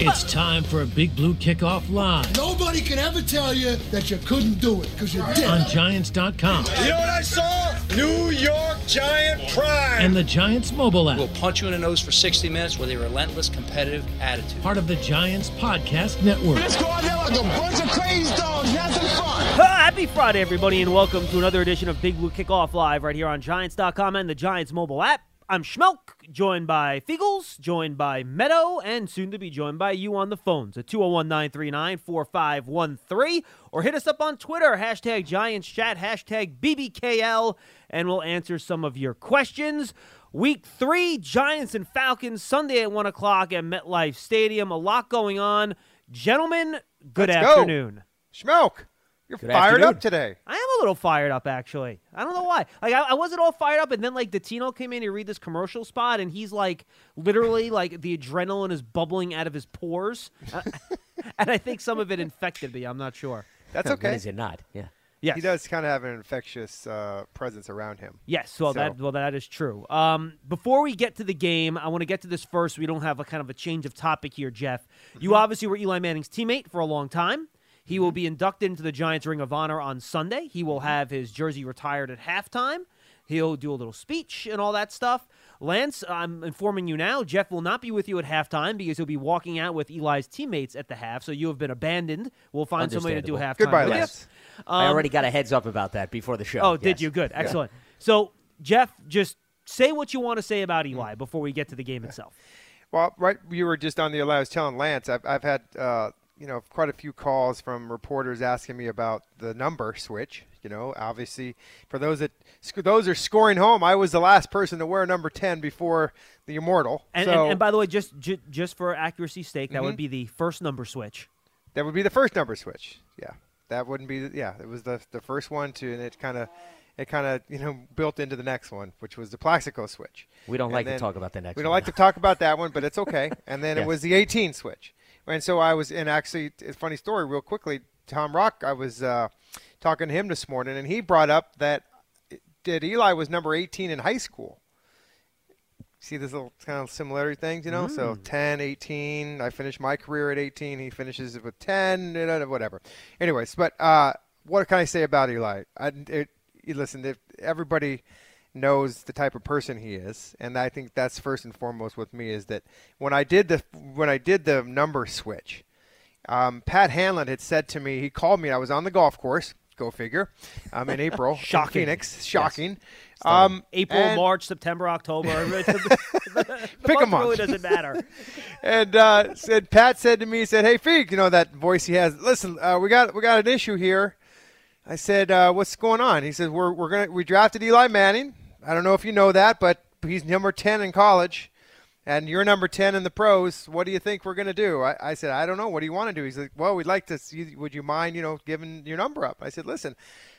It's time for a Big Blue Kickoff Live Nobody can ever tell you that you couldn't do it because you did. on Giants.com You know what I saw? New York Giant pride. and the Giants mobile app. We'll punch you in the nose for 60 minutes with a relentless competitive attitude. Part of the Giants Podcast Network. Let's go out there like a bunch of crazy dogs. Have some fun. Ah, Happy Friday, everybody, and welcome to another edition of Big Blue Kickoff Live right here on Giants.com and the Giants mobile app. I'm Schmeelk, joined by Feagles, joined by Medow, and soon to be joined by you on the phones at 201 939 4513, or hit us up on Twitter, hashtag Giants Chat, hashtag BBKL, and we'll answer some of your questions. Week three, Giants and Falcons, Sunday at 1 o'clock at MetLife Stadium. A lot going on. Gentlemen, good Let's go. afternoon. Schmeelk, you're Good fired afternoon. up today. I am a little fired up, actually. I don't know why. Like I, I wasn't all fired up, and then like Dottino came in to read this commercial spot, and he's like, literally, like the adrenaline is bubbling out of his pores, Uh, and I think some of it infected me. I'm not sure. That's okay. is it not? Yeah. Yes, He does kind of have an infectious uh, presence around him. Yes, well So- that well that is true. Um, before we get to the game, I want to get to this first. We don't have a kind of a change of topic here, Jeff. You obviously were Eli Manning's teammate for a long time. He will be inducted into the Giants Ring of Honor on Sunday. He will have his jersey retired at halftime. He'll do a little speech and all that stuff. Lance, I'm informing you now, Jeff will not be with you at halftime because he'll be walking out with Eli's teammates at the half. So you have been abandoned. We'll find somebody to do halftime. Understandable. Goodbye, with you. Lance. I Um, already got a heads up about that before the show. Oh, did you? Good. Excellent. So, Jeff, just say what you want to say about. Eli before we get to the game itself. Well, right, you were just on the I was telling Lance, I've, I've had uh, you know quite a few calls from reporters asking me about the number switch. You know, obviously for those that those are scoring home, I was the last person to wear number ten before the immortal. And, so Mm-hmm. and, and by the way, just ju- just for accuracy's sake, that would be the first number switch. that would be the first number switch. Yeah, that wouldn't be. Yeah, it was the the first one to, and it kind of. It kind of, you know, built into the next one, which was the Plaxico switch. We don't And like then- to talk about the next We don't one. like to talk about that one, but it's okay. And then it was the 18 switch. And so I was, and actually, it's a funny story, real quickly. Tom Rock, I was uh, talking to him this morning, and he brought up that that Eli was number 18 in high school. See this little kind of similarity things, you know? So 10, 18. I finished my career at 18. He finishes it with 10, you know, whatever. Anyways, but uh, what can I say about Eli? I, it, you listen, if everybody knows the type of person he is, and I think that's first and foremost with me is that when I did the when I did the number switch, um, Pat Hanlon had said to me, he called me. I was on the golf course. Go figure. Um, in April, in Shocking. Phoenix. Shocking. Um, April, and- March, September, October. the Pick a month really doesn't matter. and uh, said Pat said to me, he said, "Hey, Feek, you know that voice he has. Listen, uh, we got we got an issue here." I said, uh, "What's going on?" He says, "We're we're gonna we drafted Eli Manning. I don't know if you know that, but he's number ten in college, and you're number ten in the pros. What do you think we're gonna do?" I, I said, "I don't know. What do you want to do?" He's like, "Well, we'd like to see. Would you mind, you know, giving your number up?" I said, "Listen,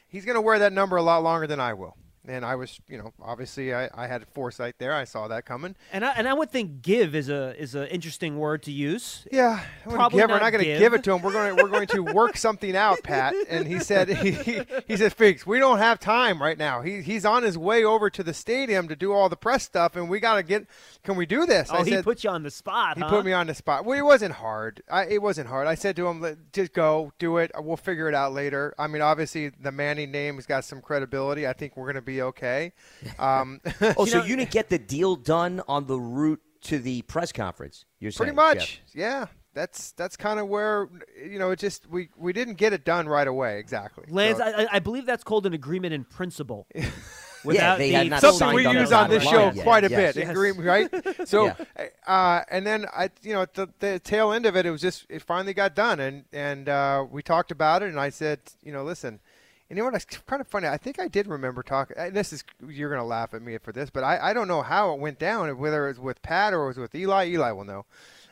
he's gonna wear that number a lot longer than I will." And I was, you know, obviously I, I had foresight there. I saw that coming. And I, and I would think "give" is a is an interesting word to use. Yeah, Probably give, we're not not going to give. give it to him. We're going to we're going to work something out, Pat. And he said he, he, he said, "Figs, we don't have time right now. He he's on his way over to the stadium to do all the press stuff, and we got to get. Can we do this?" Oh, I he said, put you on the spot. he huh? put me on the spot. Well, it wasn't hard. I, it wasn't hard. I said to him, "Just go, do it. We'll figure it out later." I mean, obviously, the Manning name has got some credibility. I think we're going to be okay. Um, Oh, so you didn't get the deal done on the route to the press conference? You're Pretty much, Jeff? yeah. That's that's kind of where you know it just we we didn't get it done right away exactly. Lance, So- I, I- I believe that's called an agreement in principle. Yeah, Without they the had not something we signed on the use on this show yet. quite a Yes. bit. Yes. Agree, right? So, Yeah. uh, and then I, you know, at the, the tail end of it, it was just it finally got done, and and uh, we talked about it, and I said, you know, listen. You know what? It's kind of funny. I think I did remember talking. This is you're gonna laugh at me for this, but I, I don't know how it went down. Whether it was with Pat or it was with Eli. Eli will know.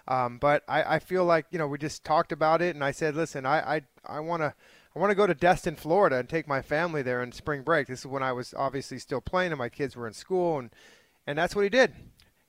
Um, but I, I feel like you know we just talked about it, and I said, listen, I I, I want to I want to go to Destin, Florida, and take my family there in spring break. This is when I was obviously still playing, and my kids were in school, and and that's what he did.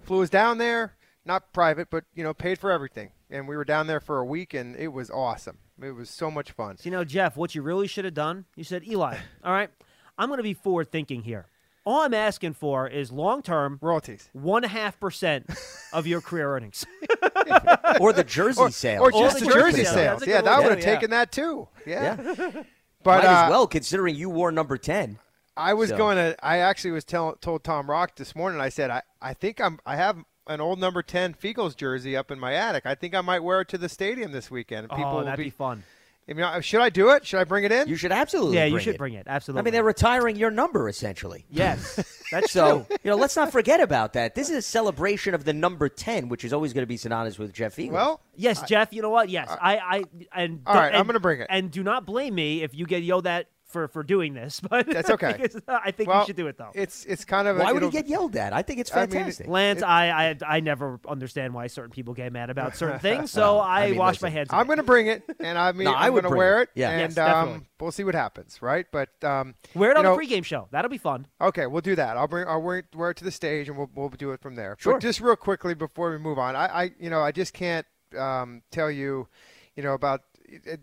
Flew us down there, not private, but you know, paid for everything, and we were down there for a week, and it was awesome. It was so much fun. So, you know, Jeff, what you really should have done, you said, Eli, all right, I'm going to be forward thinking here. All I'm asking for is long term, Royalties. one and a half percent of your career earnings. or the jersey Or, sales. or All just the the jersey jersey sales. sales. Yeah, that one, would have yeah. taken that too. Yeah. yeah. But Might uh, as well, considering you wore number 10. I was So- going to. I actually was tell, told Tom Rock this morning. I said, I, I think I'm. I have an old number ten Feagles jersey up in my attic. I think I might wear it to the stadium this weekend. Oh, People oh, that'd be. be fun. I mean, should I do it? Should I bring it in? You should absolutely Yeah, bring you should it. bring it. Absolutely. I mean, they're retiring your number, essentially. yes, that's So, true. you know, let's not forget about that. This is a celebration of the number 10, which is always going to be synonymous with Jeff Feagles. well, Yes, Jeff. You know what? Yes, I, I, and All right, I'm gonna bring it. And do not blame me if you get yelled at for for doing this. But That's okay. I think well, you should do it though. It's it's kind of. a- why would he get yelled at? I think it's I mean, fantastic. Lance, I, I I never understand why certain people get mad about certain things, so I, I mean, wash listen, my hands. I'm going to bring it, and I mean, No, I I'm going to wear it. it, Yeah. and Yes, definitely. um, we'll see what happens, right? But um, Wear it on you the know, pregame show. That'll be fun. Okay, we'll do that. I'll bring I'll wear it, wear it to the stage, and we'll we'll do it from there. Sure. But just real quickly before we move on, I, I you know I just can't um, tell you, you know about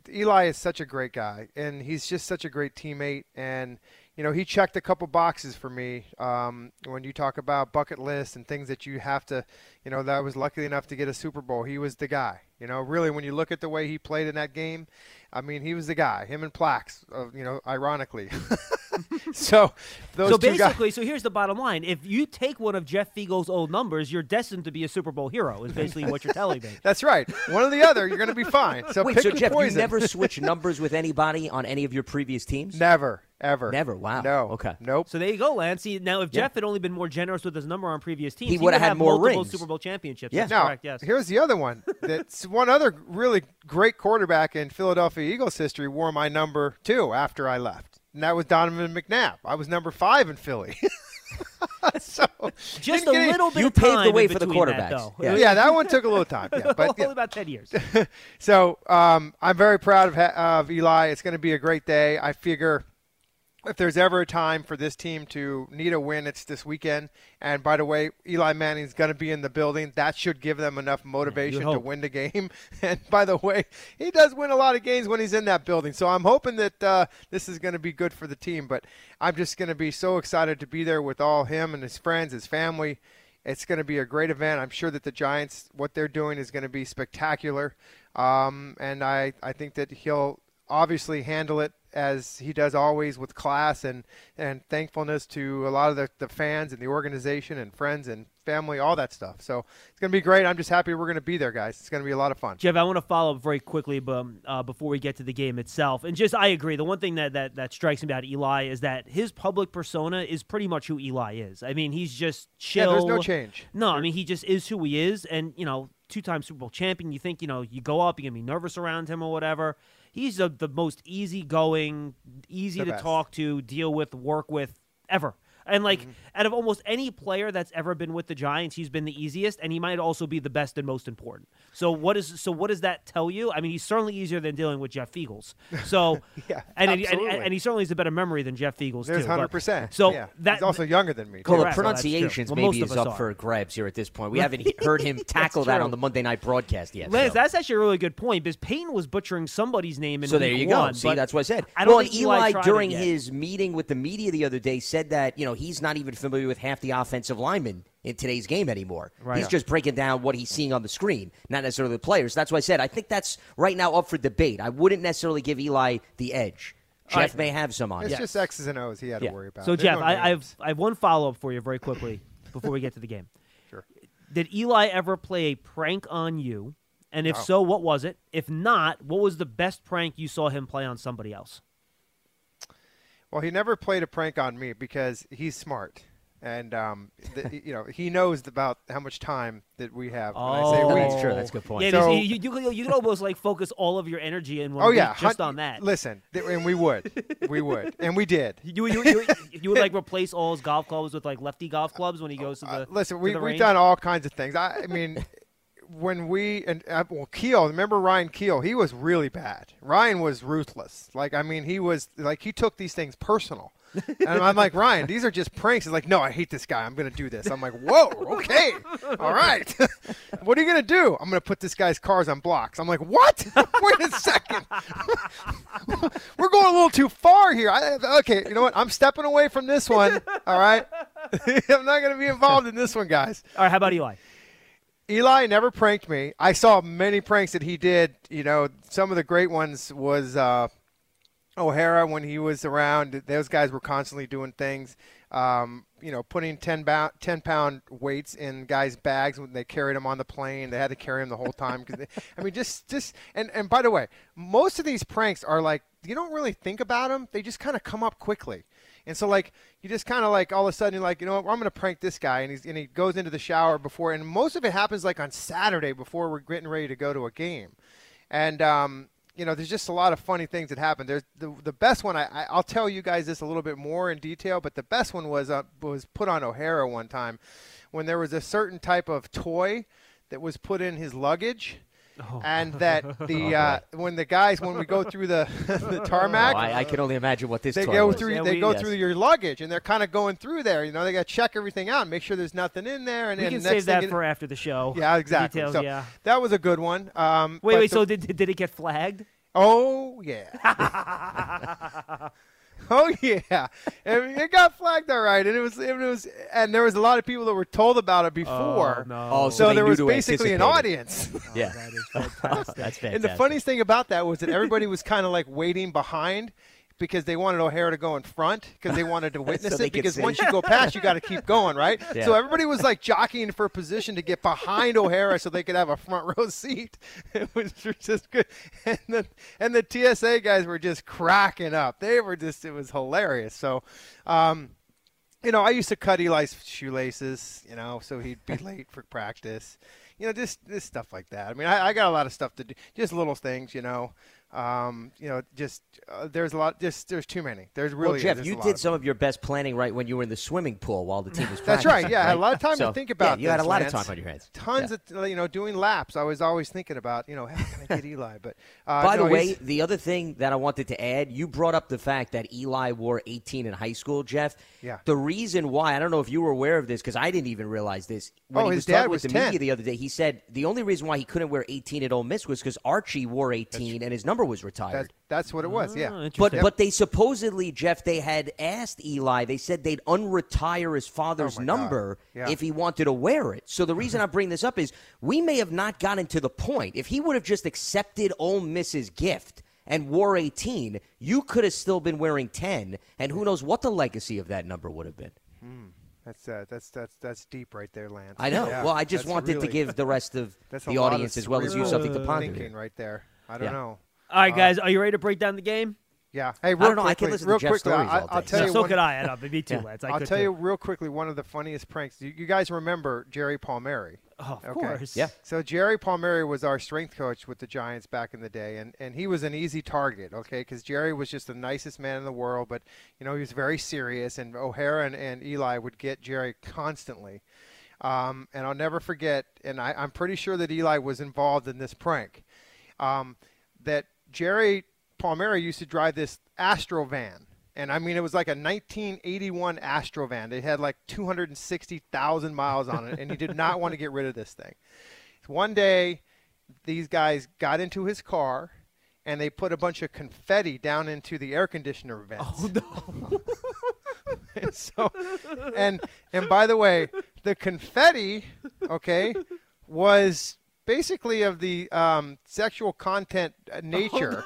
Eli is such a great guy, and he's just such a great teammate, and you know he checked a couple boxes for me um, when you talk about bucket lists and things that you have to, you know, that I was lucky enough to get a Super Bowl. He was the guy. You know, really, when you look at the way he played in that game, I mean, he was the guy. Him and Plax, uh, you know, ironically. so those so two guys. basically, so here's the bottom line: if you take one of Jeff Feagles' old numbers, you're destined to be a Super Bowl hero. Is basically what you're telling me. That's right. One or the other, you're going to be fine. So Wait, pick so your Jeff, poison. you never switch numbers with anybody on any of your previous teams? never, ever, Never? Wow. No. Okay. Nope. So there you go, Lance. See, now if Yeah. Jeff had only been more generous with his number on previous teams, He would would've had more multiple rings. Super Bowl championships. Yeah. That's now, correct. Yes. here's the other one. That's one other really great quarterback in Philadelphia Eagles history wore my number too after I left, and that was Donovan McNabb. I was number five in Philly. so Just a any- little bit you of paved the way for the between that, quarterbacks. Yeah. Yeah, that one took a little time. Yeah, but Only yeah. about ten years. So um, I'm very proud of, of Eli. It's going to be a great day. I figure if there's ever a time for this team to need a win, it's this weekend. And by the way, Eli Manning's going to be in the building. That should give them enough motivation to win the game. And by the way, he does win a lot of games when he's in that building. So I'm hoping that uh, this is going to be good for the team. But I'm just going to be so excited to be there with all him and his friends, his family. It's going to be a great event. I'm sure that the Giants, what they're doing, is going to be spectacular. Um, and I, I think that he'll obviously handle it as he does always with class and, and thankfulness to a lot of the, the fans and the organization and friends and family, all that stuff. So it's going to be great. I'm just happy we're going to be there, guys. It's going to be a lot of fun. Jeff, I want to follow up very quickly, but uh, before we get to the game itself, and just I agree. The one thing that, that that strikes me about Eli is that his public persona is pretty much who Eli is. I mean, he's just chill. Yeah, there's no change. No, I mean he just is who he is, and you know, two-time Super Bowl champion. You think you know you go up, you're gonna be nervous around him or whatever. He's the the most easygoing, easy The to best. talk to, deal with, work with ever. And like Mm-hmm. out of almost any player that's ever been with the Giants, he's been the easiest, and he might also be the best and most important. So what is so what does that tell you? I mean, he's certainly easier than dealing with Jeff Feagles. So Yeah, and, and, and, absolutely. and he certainly has a better memory than Jeff Feagles There's too. but- 100%. So yeah. that he's also younger than me. Well, too. the Correct. Well, that's true. pronunciations Well, maybe most of is up are. for grabs here at this point. We haven't heard him tackle that on the Monday night broadcast yet. Lance, so. that's actually a really good point because Peyton was butchering somebody's name in So there week you go. one, See, that's what I said. I don't well, think Eli Eli, during his meeting with the media the other day said that you know he's not even familiar with half the offensive linemen in today's game anymore. Right. He's just breaking down what he's seeing on the screen, not necessarily the players. That's why I said I think that's right now up for debate. I wouldn't necessarily give Eli the edge. Jeff right. may have some on. It's it. just X's and O's he had Yeah. to worry about. So There's Jeff, no I, I've. I have one follow up for you very quickly before we get to the game. Sure. Did Eli ever play a prank on you? And if No. so, what was it? If not, what was the best prank you saw him play on somebody else? Well, he never played a prank on me because he's smart, and um, the, you know he knows about how much time that we have. When I say Oh. we, That's true. That's a good point. Yeah, So- you, you, you, could- almost like focus all of your energy in one Oh week yeah, just hun- on that. Listen, th- and we would, we would, and we did. You, you, you, you would like replace all his golf clubs with like lefty golf clubs when he goes to the. Uh, listen, to we the we've range? done all kinds of things. I, I mean, when we and uh, well, Kuehl, remember Ryan Kuehl? He was really bad. Ryan was ruthless. Like I mean, he was like he took these things personal. and I'm like, Ryan, these are just pranks. He's like, no, I hate this guy. I'm going to do this. I'm like, whoa, okay, all right. what are you going to do? I'm going to put this guy's cars on blocks. I'm like, what? Wait a second. We're going a little too far here. I, okay, you know what? I'm stepping away from this one. All right. I'm not going to be involved in this one, guys. All right, how about Eli? Eli never pranked me. I saw many pranks that he did. You know, some of the great ones was uh, O'Hara when he was around. Those guys were constantly doing things. Um, you know, putting 10 pound, 10 pound weights in guys' bags when they carried them on the plane. They had to carry them the whole time. Cause they, I mean, just, just, and, and by the way, most of these pranks are like, you don't really think about them. They just kind of come up quickly. And so like you just kind of like all of a sudden you're like, you know what, I'm going to prank this guy and he's and he goes into the shower before and most of it happens like on Saturday before we're getting ready to go to a game. And um you know, there's just a lot of funny things that happen. There's the the best one. I, I I'll tell you guys this a little bit more in detail, but the best one was uh, was put on O'Hara one time, when there was a certain type of toy that was put in his luggage, Oh. and that the uh, when the guys when we go through the the tarmac, Oh, I, I can only imagine what this they go was. through Yeah, they we- go yes. through your luggage and they're kind of going through there. You know, they got to check everything out, and make sure there's nothing in there. And We and can next save that thing you- for after the show. yeah, exactly. Details, so yeah. that was a good one. Um, Wait, wait. the- So did, did it get flagged? oh yeah, oh yeah, I it got flagged all right, and it was it was and there was a lot of people that were told about it oh, before. Oh, no. Oh, So they there was basically an anticipate it. audience. Yeah, oh, That is fantastic. that's fantastic. And the funniest thing about that was that everybody was kind of like waiting behind because they wanted O'Hara to go in front because they wanted to witness they it. Because once you go past, you got to keep going, right? Yeah. So everybody was like jockeying for a position to get behind O'Hara so they could have a front row seat. It was just good, and the and the TSA guys were just cracking up. They were just it was hilarious. So. Um, you know, I used to cut Eli's shoelaces, you know, so he'd be late for practice. You know, just this stuff like that. I mean, I, I got a lot of stuff to do, just little things, you know. Um, you know, just uh, there's a lot. Just there's too many. There's really well, Jeff, you did of some of your best planning right when you were in the swimming pool while the team was playing. That's right. Yeah, I had a lot of time So, to think about. Yeah, you had a lot Lance. of time on your hands. Tons Yeah. of you know doing laps. I was always thinking about you know how can I get Eli, but uh, By no, the way, the other thing that I wanted to add, you brought up the fact that Eli wore 18 in high school, Jeff. Yeah. The reason why, I don't know if you were aware of this because I didn't even realize this. When Oh, he his was talking dad with was the 10. media the other day, he said the only reason why he couldn't wear 18 at Ole Miss was because Archie wore 18 and his number was retired. that, that's what it was. Oh, Yeah. But interesting. but they supposedly Jeff they had asked Eli they said they'd unretire his father's Oh number Yeah. if he wanted to wear it. So the reason I bring this up is we may have not gotten to the point. If he would have just accepted Ole Miss's gift and wore 18, you could have still been wearing 10 and who knows what the legacy of that number would have been. That's uh, that's that's that's deep right there, Lance. I know. Yeah, well, I just wanted really- to give the rest of the lot of audience as well as you something to ponder. Thinking right there. I don't Yeah. know. All right, guys, are you ready to break down the game? Yeah. Hey, real don't know. I can quickly, listen to real Jeff's quickly, stories I, all I'll tell So, you so one, could I. I know, me too, Yeah. Lance. I I'll could tell too. you real quickly one of the funniest pranks. You, you guys remember Jerry Palmieri? Oh, of Okay. course. Yeah. So Jerry Palmieri was our strength coach with the Giants back in the day, and, and he was an easy target, okay? Because Jerry was just the nicest man in the world, but you know he was very serious, and O'Hara and, and Eli would get Jerry constantly. Um, and I'll never forget, and I, I'm pretty sure that Eli was involved in this prank. Um, that Jerry Palmieri used to drive this Astro van. And I mean, it was like a 1981 Astro van. It had like 260,000 miles on it, and he did not want to get rid of this thing. One day, these guys got into his car, and they put a bunch of confetti down into the air conditioner vents. Oh no! and so, and and by the way, the confetti, okay, was basically of the um, sexual content uh, nature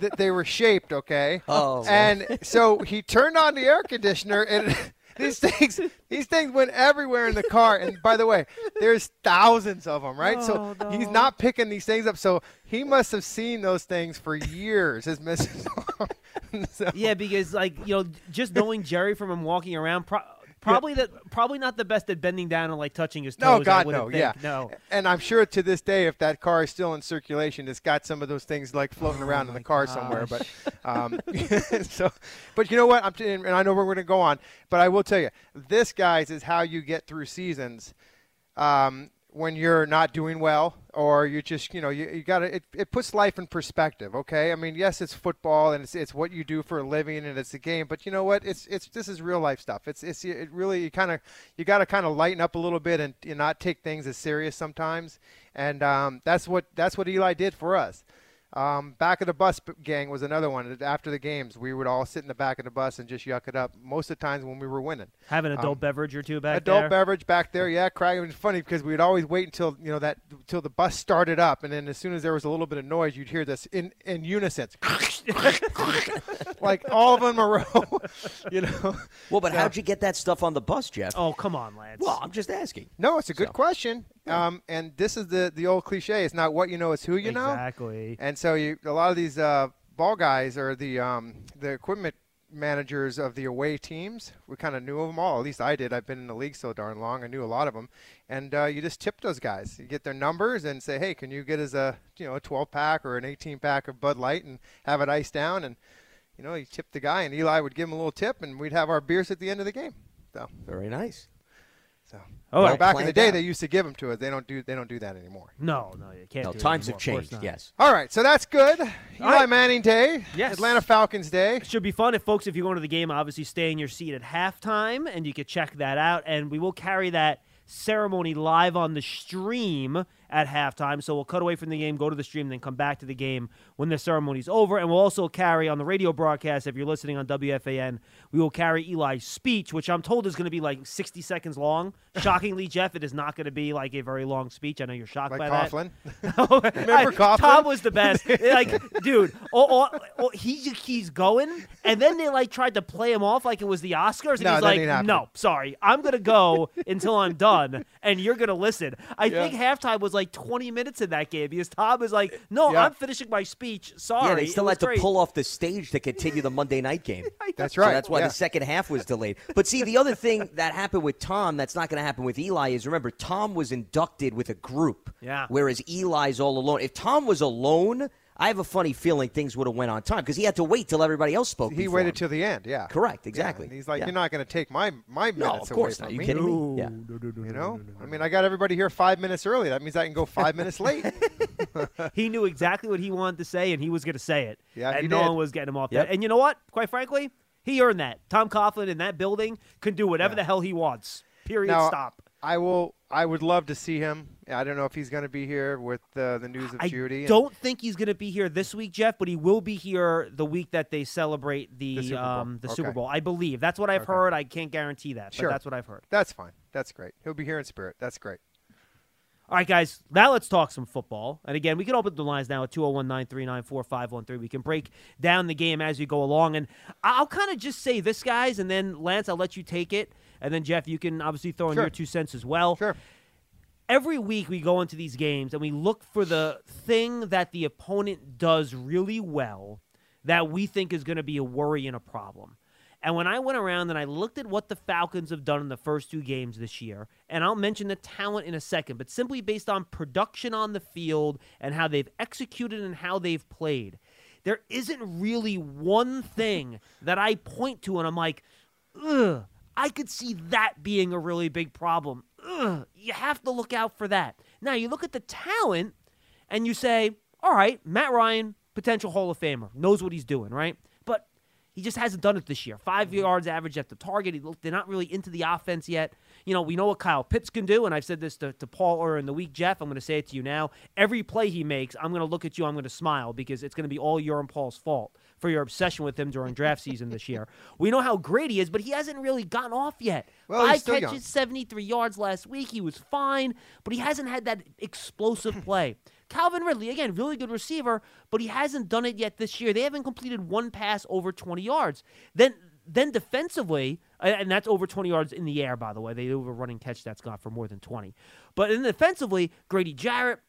that they were shaped, okay? Oh, and so he turned on the air conditioner and these things these things went everywhere in the car. And by the way there's thousands of them right? So he's not picking these things up. So he must have seen those things for years as mrs so, Yeah, because like you know, just knowing Jerry from him walking around, pro- probably that probably not the best at bending down and like touching his toes. no god no think. yeah no. and i'm sure to this day if that car is still in circulation it's got some of those things like floating around in the car somewhere but um, so but you know what i'm t- and i know where we're going to go on but i will tell you this guys is how you get through seasons um, when you're not doing well or you just you know you, you gotta it, it puts life in perspective okay? I mean yes it's football and it's, it's what you do for a living and it's a game but you know what? It's it's this is real life stuff. It's it's it really you kind of you got to kind of lighten up a little bit and, and not take things as serious sometimes and um, that's what that's what eli did for us um, back of the bus gang was another one. After the games, we would all sit in the back of the bus and just yuck it up. Most of the times when we were winning, Have an adult Um, beverage or two back adult there. Adult beverage back there, yeah, crying. It was funny because we'd always wait until you know that until the bus started up, and then as soon as there was a little bit of noise, you'd hear this in in unison, like all of them in a row. you know, Well, but Yeah. how'd you get that stuff on the bus, Jeff? oh, come on, Lance. Well, I'm just asking. no, it's a good So. question. Um, and this is the the old cliche: it's not what you know, it's who you know. exactly. And so you, a lot of these uh, ball guys are the um, the equipment managers of the away teams, we kind of knew them all. At least I did. I've been in the league so darn long. I knew a lot of them. And uh, you just tip those guys. You get their numbers and say, hey, can you get us a you know a 12 pack or an 18 pack of Bud Light and have it iced down? And you know, you tip the guy, and Eli would give him a little tip, and we'd have our beers at the end of the game. So, Very nice. So All well, back in the day, out. they used to give them to us. They don't do they don't do that anymore. No, no, you can't. No, do times have changed. Yes. All right, so that's good. Eli right. Manning Day, Yes. Atlanta Falcons Day. Should be fun if folks, if you're going to the game, obviously stay in your seat at halftime, and you can check that out. And we will carry that ceremony live on the stream at halftime. So we'll cut away from the game, go to the stream, then come back to the game when the ceremony's over. And we'll also carry on the radio broadcast, if you're listening on WFAN, we will carry Eli's speech, which I'm told is going to be like 60 seconds long. Shockingly, Jeff, it is not going to be like a very long speech. I know you're shocked Like by Coughlin. that. Remember Coughlin? Tom was the best. like, dude, oh, oh, oh, he keeps going, and then they like tried to play him off like it was the Oscars, and No, he's like, "No, sorry, I'm gonna go until I'm done, and you're gonna listen." I think halftime was like 20 minutes in that game because Tom was like, "No, Yeah. I'm finishing my speech. Sorry." Yeah, they still was had to great. pull off the stage to continue the Monday night game. That's So right. that's why yeah. the second half was delayed. But see, the other thing that happened with Tom that's not going to happen with Eli is remember, Tom was inducted with a group. Yeah. Whereas Eli's all alone. If Tom was alone, I have a funny feeling things would have went on time because he had to wait till everybody else spoke. He waited him. till the end. Yeah. Correct, Yeah, exactly. and he's like, Yeah. you're not going to take my my minutes No, of course away not. from You me. kidding me? Yeah. You know, I mean, I got everybody here five minutes early. That means I can go five minutes late. He knew exactly what he wanted to say, and he was gonna say it. Yeah, and he no did. one was getting him off Yep. that. And you know what? Quite frankly, he earned that. Tom Coughlin in that building can do whatever Yeah. the hell he wants. Period. Now, Stop. I will. I would love to see him. I don't know if he's going to be here with uh, the news of I Judy. I don't think he's going to be here this week, Jeff, but he will be here the week that they celebrate the The Super Bowl. um, the Super Bowl. I believe that's what I've Okay. heard. I can't guarantee that, Sure. but that's what I've heard. That's fine. That's great. He'll be here in spirit. That's great. All right, guys. Now let's talk some football. And again, we can open the lines now at 201 939 4513. We can break down the game as we go along. And I'll kind of just say this, guys, and then Lance, I'll let you take it. And then, Jeff, you can obviously throw in Sure. your two cents as well. Sure. Every week we go into these games and we look for the thing that the opponent does really well that we think is going to be a worry and a problem. And when I went around and I looked at what the Falcons have done in the first two games this year, and I'll mention the talent in a second, but simply based on production on the field and how they've executed and how they've played, there isn't really one thing that I point to and I'm like, ugh, I could see that being a really big problem. Ugh, you have to look out for that. Now, you look at the talent and you say, all right, Matt Ryan, potential Hall of Famer, knows what he's doing, right? But he just hasn't done it this year. 5 yards average at the target. He look, they're not really into the offense yet. You know, we know what Kyle Pitts can do, and I've said this to, to Paul earlier in the week, Jeff. I'm going to say it to you now. Every play he makes, I'm going to look at you, I'm going to smile because it's going to be all your and Paul's fault for your obsession with him during draft season this year. We know how great he is, but he hasn't really gotten off yet. Well, Five catches, young. 73 yards last week. He was fine, but he hasn't had that explosive play. Calvin Ridley, again, really good receiver, but he hasn't done it yet this year. They haven't completed one pass over 20 yards. Then then defensively, and that's over 20 yards in the air, by the way. They a running catch that's gone for more than 20. But then defensively, Grady Jarrett,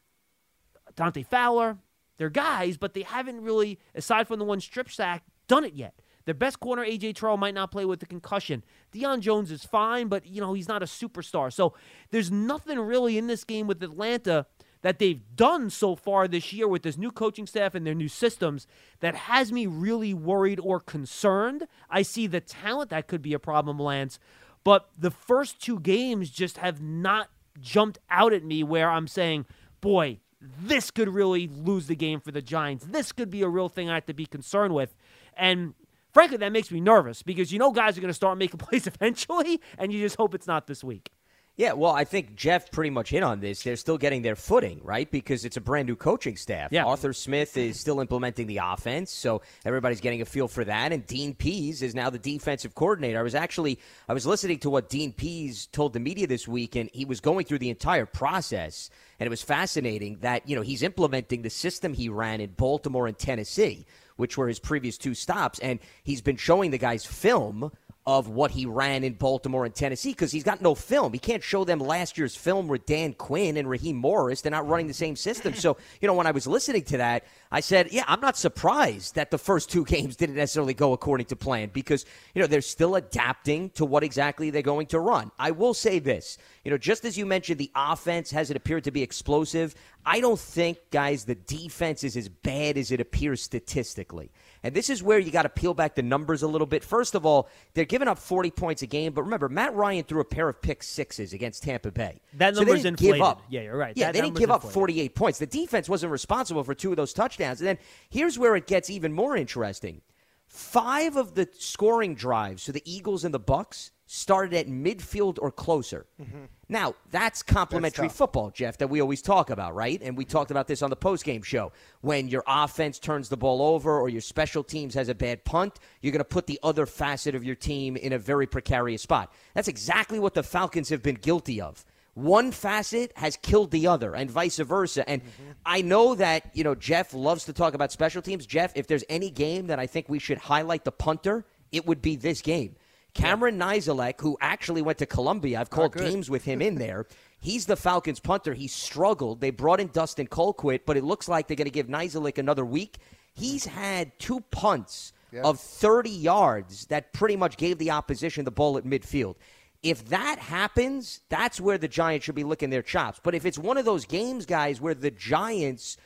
Dante Fowler, they're guys, but they haven't really, aside from the one strip sack, done it yet. Their best corner, AJ Terrell, might not play with the concussion. Deion Jones is fine, but you know he's not a superstar. So there's nothing really in this game with Atlanta that they've done so far this year with this new coaching staff and their new systems that has me really worried or concerned. I see the talent that could be a problem, Lance, but the first two games just have not jumped out at me where I'm saying, boy, this could really lose the game for the Giants. This could be a real thing I have to be concerned with. And frankly, that makes me nervous because you know guys are going to start making plays eventually, and you just hope it's not this week. Yeah, well, I think Jeff pretty much hit on this. They're still getting their footing, right? Because it's a brand new coaching staff. Yeah. Arthur Smith is still implementing the offense, so everybody's getting a feel for that. And Dean Pees is now the defensive coordinator. I was actually I was listening to what Dean Pees told the media this week, and he was going through the entire process, and it was fascinating that you know he's implementing the system he ran in Baltimore and Tennessee, which were his previous two stops, and he's been showing the guys film of what he ran in Baltimore and Tennessee because he's got no film. He can't show them last year's film with Dan Quinn and Raheem Morris. They're not running the same system. So, you know, when I was listening to that, I said, yeah, I'm not surprised that the first two games didn't necessarily go according to plan because, you know, they're still adapting to what exactly they're going to run. I will say this, you know, just as you mentioned, the offense hasn't appeared to be explosive. I don't think, guys, the defense is as bad as it appears statistically. And this is where you got to peel back the numbers a little bit. First of all, they're giving up 40 points a game, but remember, Matt Ryan threw a pair of pick sixes against Tampa Bay. That number's inflated. Give up. Yeah, you're right. Yeah, That they didn't give up 48 points. The defense wasn't responsible for two of those touchdowns. And then here's where it gets even more interesting. Five of the scoring drives to the Eagles and the Bucks started at midfield or closer. Mm-hmm. Now, that's complementary tough. football, Jeff, that we always talk about, right? And we talked about this on the postgame show. When your offense turns the ball over or your special teams has a bad punt, you're going to put the other facet of your team in a very precarious spot. That's exactly what the Falcons have been guilty of. One facet has killed the other, and vice versa. And mm-hmm. I know that you know Jeff loves to talk about special teams. Jeff, if there's any game that I think we should highlight the punter, it would be this game. Cameron Nizialek, who actually went to Columbia, I've oh, called games with him in there. He's the Falcons punter. He struggled. They brought in Dustin Colquitt, but it looks like they're going to give Nizialek another week. He's had two punts of 30 yards that pretty much gave the opposition the ball at midfield. If that happens, that's where the Giants should be licking their chops. But if it's one of those games, guys, where the Giants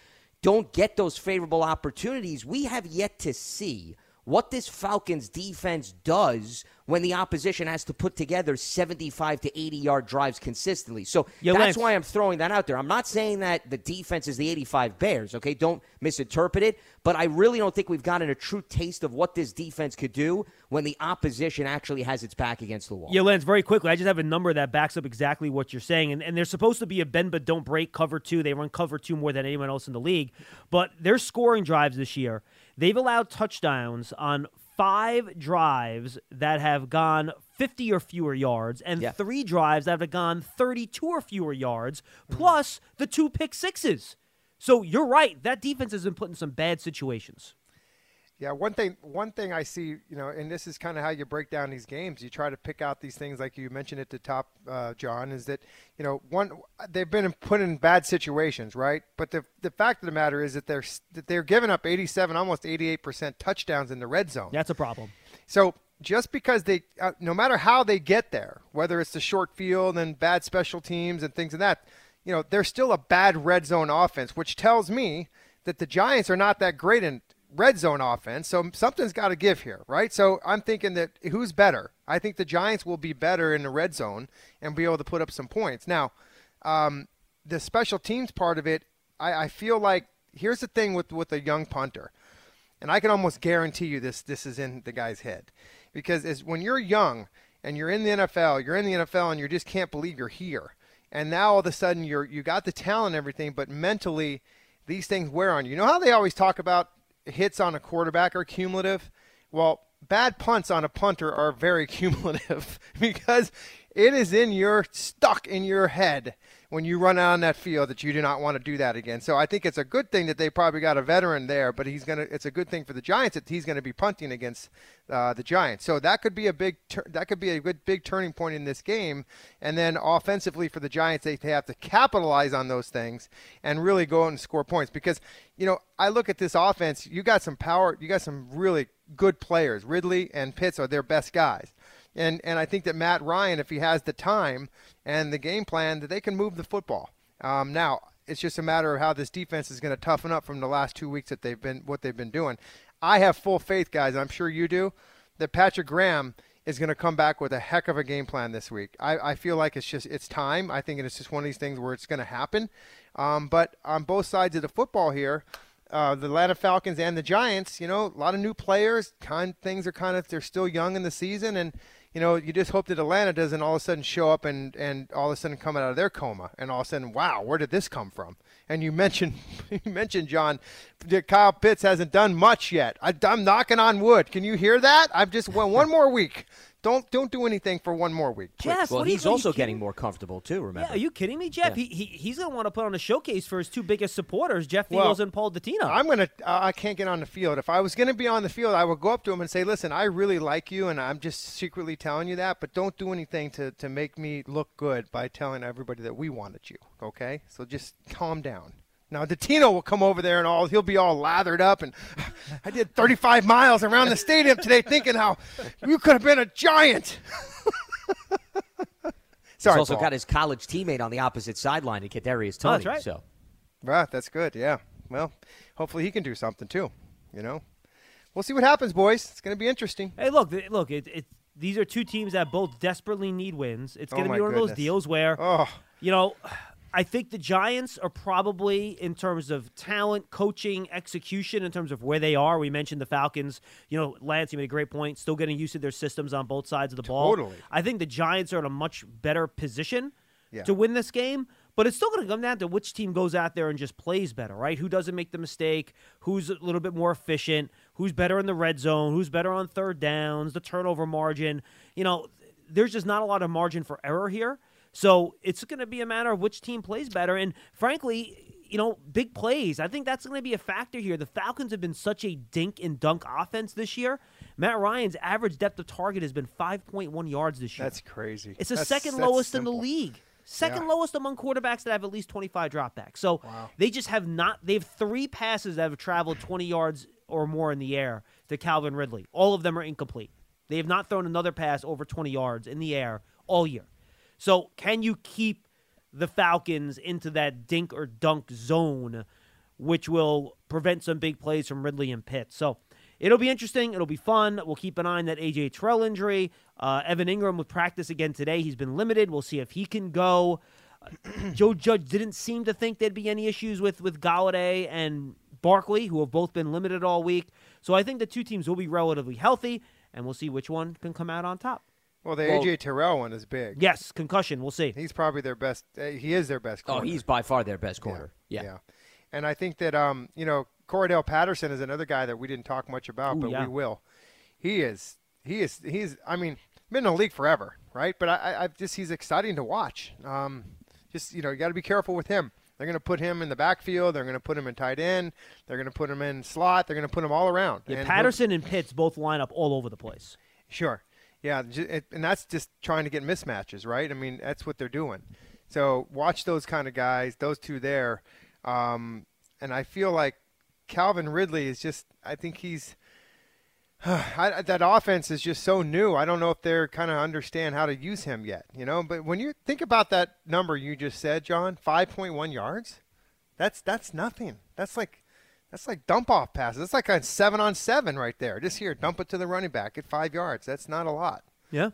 don't get those favorable opportunities, we have yet to see what this Falcons defense does when the opposition has to put together 75 to 80 yard drives consistently. So Yeah, that's Lance. why I'm throwing that out there. I'm not saying that the defense is the 85 Bears, okay? Don't misinterpret it, but I really don't think we've gotten a true taste of what this defense could do when the opposition actually has its back against the wall. Yeah, Lance, very quickly, I just have a number that backs up exactly what you're saying. And, and they're supposed to be a bend but don't break cover two. They run cover two more than anyone else in the league. But their scoring drives this year, they've allowed touchdowns on five drives that have gone 50 or fewer yards and Yeah. three drives that have gone 32 or fewer yards, mm. plus the two pick sixes. So you're right. That defense has been put in some bad situations. Yeah, one thing one thing I see, you know, and this is kind of how you break down these games. You try to pick out these things like you mentioned at the top, uh, John, is that you know one they've been put in bad situations, right? But the the fact of the matter is that they're that they're giving up 87, almost 88 percent touchdowns in the red zone. That's a problem. So just because they, uh, no matter how they get there, whether it's the short field and bad special teams and things like that, you know, they're still a bad red zone offense, which tells me that the Giants are not that great in red zone offense. So something's got to give here, right? So I'm thinking that who's better? I think the Giants will be better in the red zone and be able to put up some points. Now, um, the special teams part of it, I, I feel like here's the thing with with a young punter and I can almost guarantee you this this is in the guy's head because as when you're young and you're in the NFL, you're in the NFL and you just can't believe you're here. And now all of a sudden you're you got the talent and everything, but mentally these things wear on you. You know how they always talk about hits on a quarterback are cumulative? Well, bad punts on a punter are very cumulative because it is in your stuck in your head when you run out on that field that you do not want to do that again. So I think it's a good thing that they probably got a veteran there, but he's gonna. It's a good thing for the Giants that he's going to be punting against uh, the Giants. So that could be a big. Tur- that could be a good big turning point in this game. And then offensively for the Giants, they, have to capitalize on those things and really go out and score points because you know I look at this offense. You got some power. You got some really good players. Ridley and Pitts are their best guys. And and I think that Matt Ryan, if he has the time and the game plan, that they can move the football. Um, now it's just a matter of how this defense is going to toughen up from the last two weeks that they've been what they've been doing. I have full faith, guys. I'm sure you do. That Patrick Graham is going to come back with a heck of a game plan this week. I, I feel like it's just it's time. I think it's just one of these things where it's going to happen. Um, but on both sides of the football here, uh, the Atlanta Falcons and the Giants, you know, a lot of new players. Kind things are kind of they're still young in the season, and you know, you just hope that Atlanta doesn't all of a sudden show up and and all of a sudden come out of their coma, and all of a sudden, wow, where did this come from? And you mentioned you mentioned John, that Kyle Pitts hasn't done much yet. I, I'm knocking on wood. Can you hear that? I've just went one more week. Don't don't do anything for one more week. please. Jeff, Well, what are you- he's you also getting more comfortable too. Remember? Yeah, are you kidding me, Jeff? Yeah. He, he he's gonna want to put on a showcase for his two biggest supporters, Jeff Well, Feagles and Paul Dottino. I'm gonna. Uh, I can't get on the field. If I was gonna be on the field, I would go up to him and say, "Listen, I really like you, and I'm just secretly telling you that, but don't do anything to to make me look good by telling everybody that we wanted you. Okay? So just calm down." Now Dottino will come over there and all he'll be all lathered up and I did 35 miles around the stadium today thinking how you could have been a giant. Sorry, He's also Paul. got his college teammate on the opposite sideline in Kadarius Oh, Toney. that's right. So Right, that's good. Yeah. Well, hopefully he can do something too. You know, we'll see what happens, boys. It's going to be interesting. Hey, look, look, it, it, these are two teams that both desperately need wins. It's Oh, going to my be one of those deals where, Oh, you know, I think the Giants are probably, in terms of talent, coaching, execution, in terms of where they are. We mentioned the Falcons. You know, Lance, you made a great point. Still getting used to their systems on both sides of the ball. Totally. I think the Giants are in a much better position Yeah. to win this game. But it's still going to come down to which team goes out there and just plays better, right? Who doesn't make the mistake? Who's a little bit more efficient? Who's better in the red zone? Who's better on third downs? The turnover margin. You know, there's just not a lot of margin for error here. So it's going to be a matter of which team plays better. And frankly, you know, big plays. I think that's going to be a factor here. The Falcons have been such a dink and dunk offense this year. Matt Ryan's average depth of target has been 5.1 yards this year. that's crazy. It's the That's- second that's lowest in the league. Second Yeah. lowest among quarterbacks that have at least 25 dropbacks. So they just have not. They have three passes that have traveled 20 yards or more in the air to Calvin Ridley. All of them are incomplete. They have not thrown another pass over 20 yards in the air all year. So can you keep the Falcons into that dink or dunk zone, which will prevent some big plays from Ridley and Pitt? So it'll be interesting. It'll be fun. We'll keep an eye on that AJ Terrell injury. Uh, Evan Engram with practice again today. He's been limited. We'll see if he can go. Joe Judge didn't seem to think there'd be any issues with with Golladay and Barkley, who have both been limited all week. So I think the two teams will be relatively healthy, and we'll see which one can come out on top. Well, the Well- AJ Terrell one is big. Yes, concussion. We'll see. He's probably their best. Uh, he is their best. Corner. oh, he's by far their best corner. Yeah. Yeah. And I think that um, you know, Cordarrelle Patterson is another guy that we didn't talk much about, Ooh, but yeah. we will. He is. He is. He's. I mean, been in the league forever, right? But I, I, I just he's exciting to watch. Um, just you know, you got to be careful with him. They're going to put him in the backfield. They're going to put him in tight end. They're going to put him in slot. They're going to put him all around. Yeah, And Patterson and Pitts both line up all over the place. Sure. Yeah, and that's just trying to get mismatches, right? I mean, that's what they're doing. So watch those kind of guys, those two there. Um, and I feel like Calvin Ridley is just, I think he's, I, that offense is just so new. I don't know if they're kind of understand how to use him yet, you know? But when you think about that number you just said, John, 5.1 yards, that's, that's nothing. That's like, that's like dump off passes. That's like a seven on seven right there. Just here, dump it to the running back at five yards. That's not a lot. Yeah.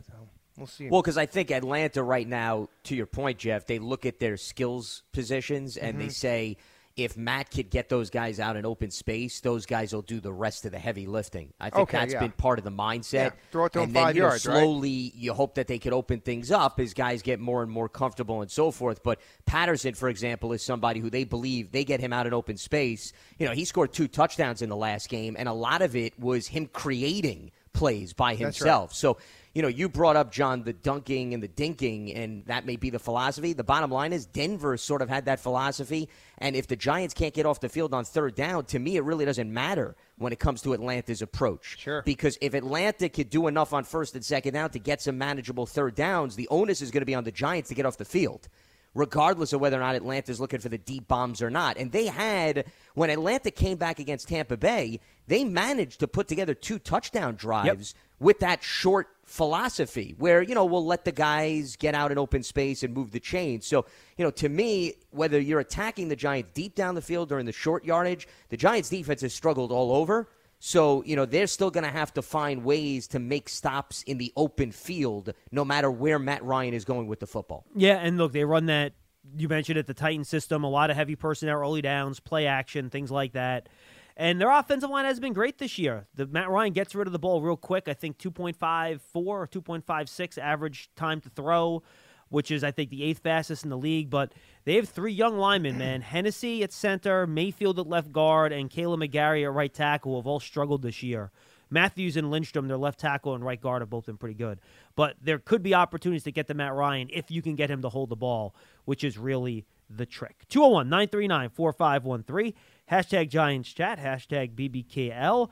We'll see. Well, because I think Atlanta right now, to your point, Jeff, they look at their skills positions and Mm-hmm. they say if Matt could get those guys out in open space, those guys will do the rest of the heavy lifting. I think Okay, that's yeah. been part of the mindset. Yeah, throw it to and then, five you know, yards, right? slowly you hope that they could open things up as guys get more and more comfortable and so forth. But Patterson, for example, is somebody who they believe they get him out in open space. You know, he scored two touchdowns in the last game, and a lot of it was him creating plays by himself. right. himself. So, you know, you brought up, John, the dunking and the dinking, and that may be the philosophy. The bottom line is Denver sort of had that philosophy. And if the Giants can't get off the field on third down, to me, it really doesn't matter when it comes to Atlanta's approach. Sure. Because if Atlanta could do enough on first and second down to get some manageable third downs, the onus is going to be on the Giants to get off the field regardless of whether or not Atlanta's looking for the deep bombs or not. And they had, when Atlanta came back against Tampa Bay, they managed to put together two touchdown drives with that short philosophy where, you know, we'll let the guys get out in open space and move the chain. So, you know, to me, whether you're attacking the Giants deep down the field or in the short yardage, the Giants defense has struggled all over. So, you know, they're still going to have to find ways to make stops in the open field no matter where Matt Ryan is going with the football. Yeah, and look, they run that. You mentioned it, the Titan system, a lot of heavy personnel, early downs, play action, things like that. And their offensive line has been great this year. The Matt Ryan gets rid of the ball real quick. I think 2.54 or 2.56 average time to throw, which is I think the eighth fastest in the league. But they have three young linemen, man. Hennessy at center, Mayfield at left guard, and Kaleb McGary at right tackle who have all struggled this year. Matthews and Lindstrom, their left tackle and right guard, have both been pretty good. But there could be opportunities to get to Matt Ryan if you can get him to hold the ball, which is really the trick. 201 939 4513. Hashtag Giants Chat. Hashtag BBKL.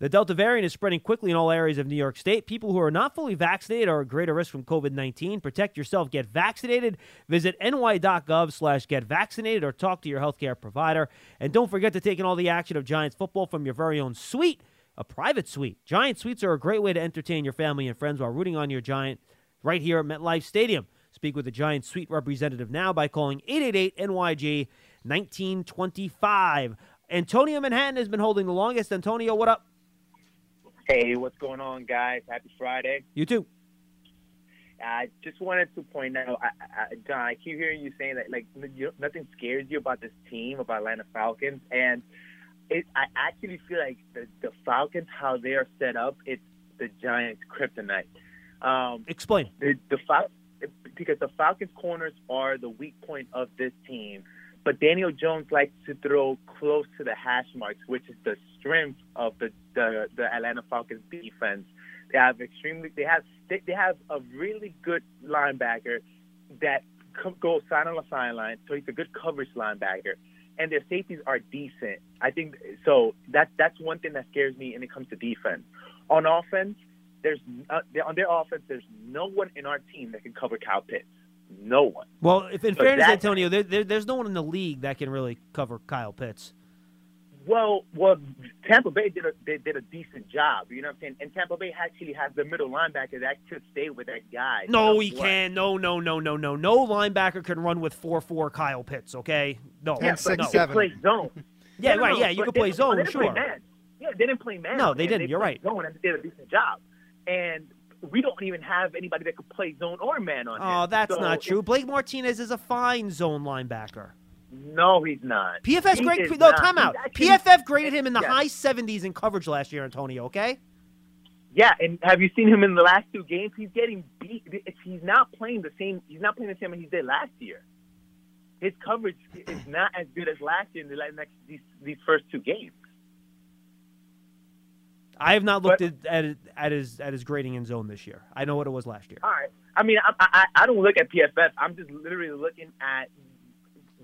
The Delta variant is spreading quickly in all areas of New York State. People who are not fully vaccinated are at greater risk from COVID 19. Protect yourself. Get vaccinated. Visit ny.gov slash get vaccinated or talk to your healthcare provider. And don't forget to take in all the action of Giants football from your very own suite, a private suite. Giant suites are a great way to entertain your family and friends while rooting on your Giant right here at MetLife Stadium. Speak with a Giant suite representative now by calling 888 NYG 1925. Antonio Manhattan has been holding the longest. Antonio, what up? Hey, what's going on, guys? Happy Friday. You too. I just wanted to point out, I, I, John, I keep hearing you saying that like you, nothing scares you about this team, about Atlanta Falcons, and it, I actually feel like the, the Falcons, how they are set up, it's the Giants' kryptonite. Um, Explain. the, the Fal- because the Falcons' corners are the weak point of this team. But Daniel Jones likes to throw close to the hash marks, which is the strength of the the, the Atlanta Falcons defense. They have extremely they have they, they have a really good linebacker that co- goes side on the sideline, so he's a good coverage linebacker. And their safeties are decent. I think so. That that's one thing that scares me when it comes to defense. On offense, there's uh, on their offense, there's no one in our team that can cover Kyle Pitts. No one. Well, if in So fairness, that- Antonio, there, there, there's no one in the league that can really cover Kyle Pitts. Well, well, Tampa Bay did a they did a decent job. You know what I'm saying? And Tampa Bay actually has the middle linebacker that could stay with that guy. No, no he matter what. can. No, no, no, no, no. No linebacker can run with four four Kyle Pitts. Okay, no, Yeah, six, no. seven. play zone. Yeah, No, no, right. no, Yeah, you but can play zone, they play sure. man. Yeah, they didn't play man. No, they didn't. You're right. Zone and they did a decent job. And we don't even have anybody that could play zone or man on oh, him. Oh, that's So not true. Blake Martinez is a fine zone linebacker. No, he's not. PFF He grade no not. timeout. He's actually- PFF graded him in the Yeah. high 70s in coverage last year, Antonio. Okay. Yeah, and have you seen him in the last two games? He's getting beat. He's not playing the same. He's not playing the same as he did last year. His coverage is not as good as last year in the next these these first two games. I have not looked But- at, at at his at his grading in zone this year. I know what it was last year. All right. I mean, I, I I don't look at PFF. I'm just literally looking at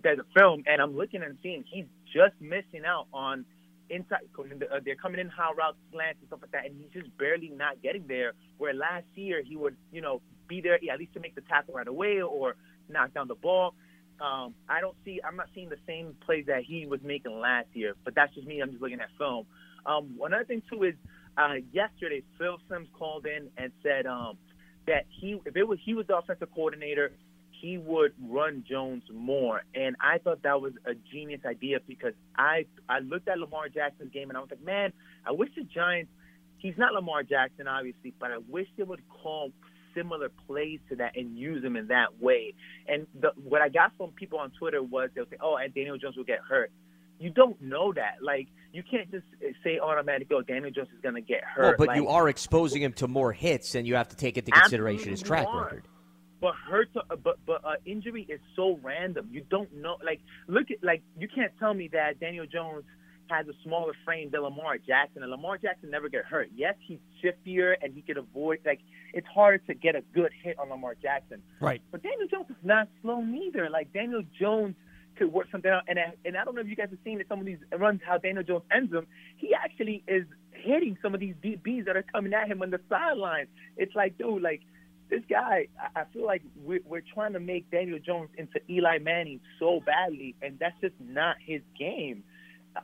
the film, and I'm looking and seeing he's just missing out on inside. uh, They're coming in high route slants and stuff like that, and he's just barely not getting there. Where last year he would, you know, be there at least to make the tackle right away or knock down the ball. Um, I don't see. I'm not seeing the same plays that he was making last year, but that's just me. I'm just looking at film. Um, one other thing too is uh, yesterday Phil Simms called in and said um, that he, if it was he was the offensive coordinator, he would run Jones more. And I thought that was a genius idea because I I looked at Lamar Jackson's game and I was like, man, I wish the Giants. He's not Lamar Jackson, obviously, but I wish they would call similar plays to that and use him in that way. And the, what I got from people on Twitter was they'll say, "Oh, and Daniel Jones will get hurt." You don't know that. Like you can't just say automatically, "Oh, Daniel Jones is going to get hurt." Well, but like, you are exposing him to more hits, and you have to take into consideration his Absolutely track are. record. But hurt, uh, but but uh, injury is so random. You don't know. Like look at like you can't tell me that Daniel Jones has a smaller frame than Lamar Jackson, and Lamar Jackson never get hurt. Yes, he's shiftier and he can avoid. Like it's harder to get a good hit on Lamar Jackson. Right. But Daniel Jones is not slow neither. Like Daniel Jones could work something out, and I, and I don't know if you guys have seen that some of these runs how Daniel Jones ends them. He actually is hitting some of these DBs that are coming at him on the sideline. It's like, dude, like this guy. I, I feel like we're, we're trying to make Daniel Jones into Eli Manning so badly, and that's just not his game.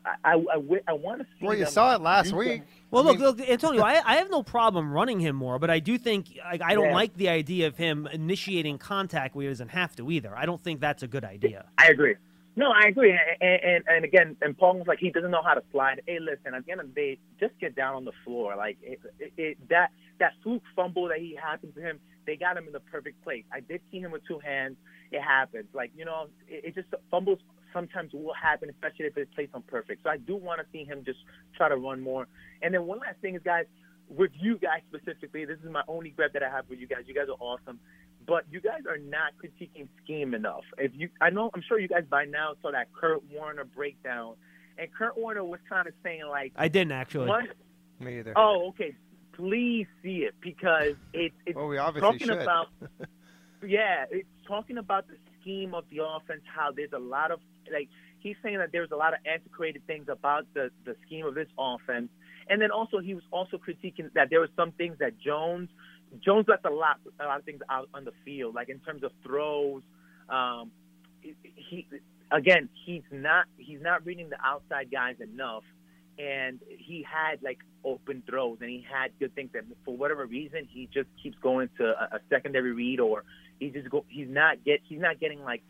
I I, I, I want to see. Well, you saw it last do week. Well, I look, mean- look, Antonio, I, I have no problem running him more, but I do think like, I don't Yeah. like the idea of him initiating contact where he doesn't have to either. I don't think that's a good idea. I agree. No, I agree, and, and and again, and Paul was like he doesn't know how to slide. Hey, listen, at the end of the day, just get down on the floor. Like it, it, it, that that fluke fumble that he happened to him, they got him in the perfect place. I did see him with two hands. It happens. Like you know, it, it just fumbles sometimes will happen, especially if it's placed on perfect. So I do want to see him just try to run more. And then one last thing is, guys, with you guys specifically, this is my only grab that I have with you guys. You guys are awesome, but you guys are not critiquing scheme enough. If you, I know, I'm sure you guys by now saw that Kurt Warner breakdown, and Kurt Warner was kind of saying like, I didn't actually. one, Me either. oh, okay, please see it because it's it's Well, we obviously talking should. about yeah, it's talking about the scheme of the offense, how there's a lot of like he's saying that there's a lot of antiquated things about the the scheme of this offense, and then also he was also critiquing that there were some things that Jones Jones left a lot a lot of things out on the field, like in terms of throws. Um, he again, he's not he's not reading the outside guys enough, and he had like open throws and he had good things that for whatever reason he just keeps going to a, a secondary read or he just go he's not get he's not getting like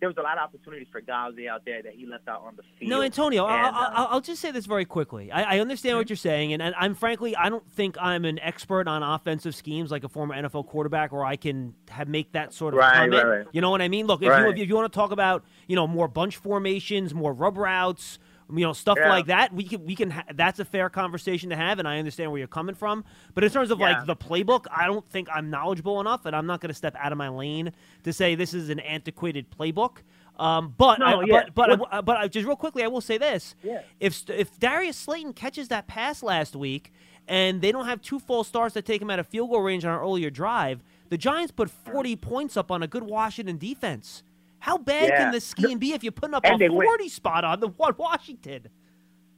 there was a lot of opportunities for Golladay out there that he left out on the field. No, Antonio, And, uh, I'll, I'll just say this very quickly. I, I understand what you're saying, and, and I'm frankly, I don't think I'm an expert on offensive schemes like a former NFL quarterback, where I can have, make that sort of Right, comment. right, right. You know what I mean? Look, if you if you want to talk about you know more bunch formations, more rub routes, you know stuff Yeah. like that, we can we can. Ha- that's a fair conversation to have, and I understand where you're coming from. But in terms of Yeah. like the playbook, I don't think I'm knowledgeable enough, and I'm not going to step out of my lane to say this is an antiquated playbook. Um, but No, I, yeah. but but I but I, just real quickly, I will say this: Yeah. if if Darius Slayton catches that pass last week, and they don't have two false starts that take him out of field goal range on an earlier drive, the Giants put 40 points up on a good Washington defense. How bad Yeah. can the scheme be if you're putting up And a they win. 40 spot on the Washington?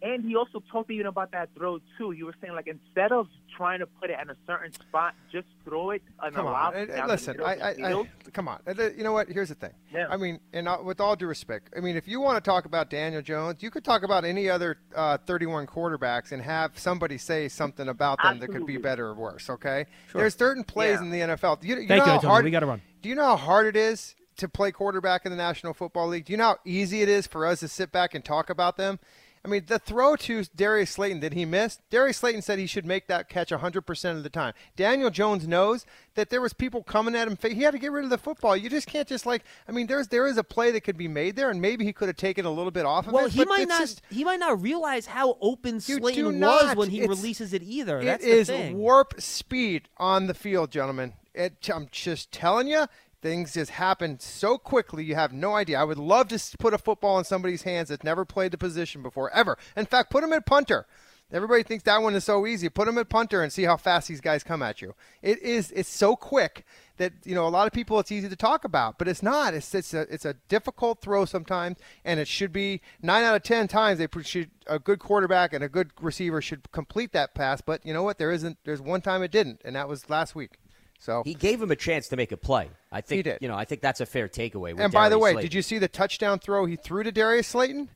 And he also talked even about that throw too. You were saying like instead of trying to put it in a certain spot, just throw it and Come allow on, it down the listen. I, of I, I, come on. Uh, You know what? Here's the thing. Yeah. I mean, and uh, with all due respect, I mean, if you want to talk about Daniel Jones, you could talk about any other uh, 31 quarterbacks and have somebody say something about them that could be better or worse. Okay. Sure. There's certain plays Yeah. in the NFL. You, you Thank know you, how hard, We gotta run. Do you know how hard it is to play quarterback in the National Football League? Do you know how easy it is for us to sit back and talk about them? I mean, the throw to Darius Slayton that he missed, Darius Slayton said he should make that catch 100% of the time. Daniel Jones knows that there was people coming at him. He had to get rid of the football. You just can't just like, I mean, there's there is a play that could be made there, and maybe he could have taken a little bit off of Well, it. he might not. just- he might not realize how open Slayton was when he releases it either. It That's is the thing. warp speed on the field, gentlemen. It, I'm just telling you, things just happen so quickly. You have no idea. I would love to put a football in somebody's hands that's never played the position before, ever. In fact, put them at punter. Everybody thinks that one is so easy. Put them at punter and see how fast these guys come at you. It is. It's so quick that you know a lot of people. It's easy to talk about, but it's not. It's it's a it's a difficult throw sometimes, and it should be nine out of ten times they should a good quarterback and a good receiver should complete that pass. But you know what? There isn't. There's one time it didn't, and that was last week. So He gave him a chance to make a play. I think he did. you know. I think that's a fair takeaway. With and by the way, Slayton. did you see the touchdown throw he threw to Darius Slayton?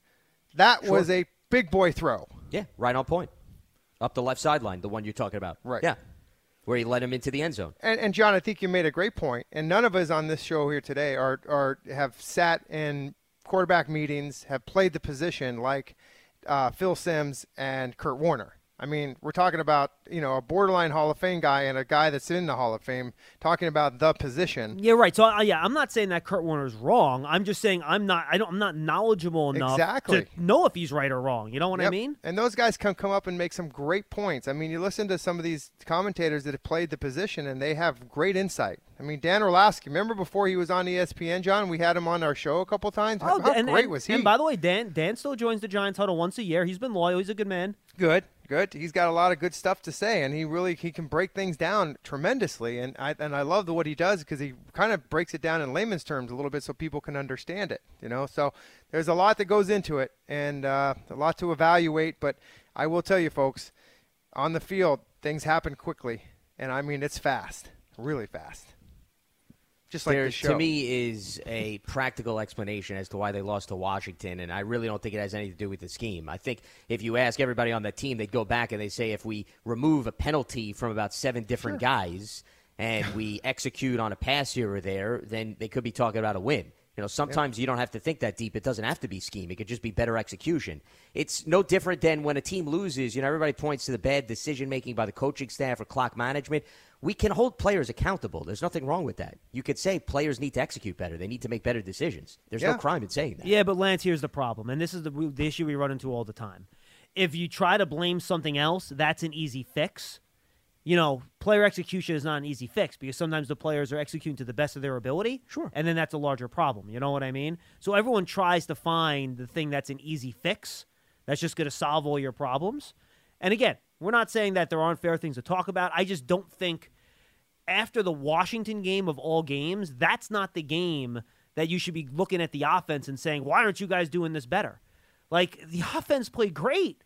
That was a big boy throw. Yeah, right on point. Up the left sideline, the one you're talking about. Right. Yeah, where he led him into the end zone. And, and John, I think you made a great point. And none of us on this show here today are, are have sat in quarterback meetings, have played the position like uh, Phil Simms and Kurt Warner. I mean, we're talking about you know a borderline Hall of Fame guy and a guy that's in the Hall of Fame talking about the position. Yeah, right. So uh, yeah, I'm not saying that Kurt Warner's wrong. I'm just saying I'm not. I don't. I'm not knowledgeable enough Exactly. to know if he's right or wrong. You know what I Yep. mean? And those guys can come up and make some great points. I mean, you listen to some of these commentators that have played the position, and they have great insight. I mean, Dan Orlovsky, remember before he was on ESPN, John? We had him on our show a couple times. How, how and, great and- was he? And by the way, Dan Dan still joins the Giants huddle once a year. He's been loyal. He's a good man. good, good. He's got a lot of good stuff to say, and he really he can break things down tremendously. And I and I love the, what he does because he kind of breaks it down in layman's terms a little bit so people can understand it. You know, so there's a lot that goes into it, and uh, a lot to evaluate. But I will tell you, folks, on the field, things happen quickly, and I mean it's fast, really fast. Just like there, to me, is a practical explanation as to why they lost to Washington, and I really don't think it has anything to do with the scheme. I think if you ask everybody on that team, they'd go back and they say if we remove a penalty from about seven different guys and we execute on a pass here or there, then they could be talking about a win. You know, sometimes you don't have to think that deep. It doesn't have to be scheme. It could just be better execution. It's no different than when a team loses. You know, everybody points to the bad decision making by the coaching staff or clock management. We can hold players accountable. There's nothing wrong with that. You could say players need to execute better. They need to make better decisions. There's Yeah. no crime in saying that. Yeah, but Lance, here's the problem, and this is the, the issue we run into all the time. If you try to blame something else, that's an easy fix. You know, player execution is not an easy fix because sometimes the players are executing to the best of their ability. Sure. And then that's a larger problem. You know what I mean? So everyone tries to find the thing that's an easy fix that's just going to solve all your problems. And again, we're not saying that there aren't fair things to talk about. I just don't think after the Washington game of all games, that's not the game that you should be looking at the offense and saying, "Why aren't you guys doing this better?" Like the offense played great,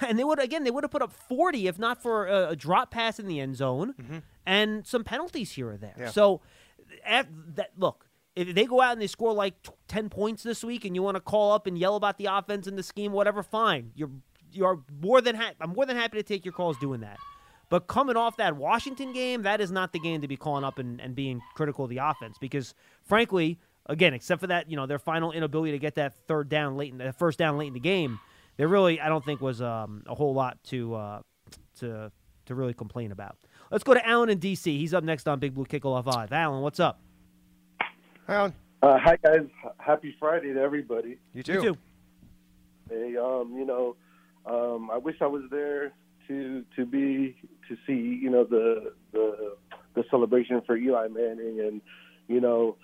and they would again they would have put up forty if not for a, a drop pass in the end zone mm-hmm. and some penalties here or there. Yeah. So, at that look. If they go out and they score like t- ten points this week, and you want to call up and yell about the offense and the scheme, whatever, fine. You're you're more than ha- I'm more than happy to take your calls doing that. But coming off that Washington game, that is not the game to be calling up and, and being critical of the offense because, frankly, again, except for that, you know, their final inability to get that third down late in the first down late in the game, there really, I don't think, was um, a whole lot to uh, to to really complain about. Let's go to Allen in DC. He's up next on Big Blue Kickoff Live. Alan, what's up? Alan, Uh, hi guys, happy Friday to everybody. you too. You too. Hey, um, you know, um, I wish I was there to to be to see you know the the the celebration for Eli Manning and you know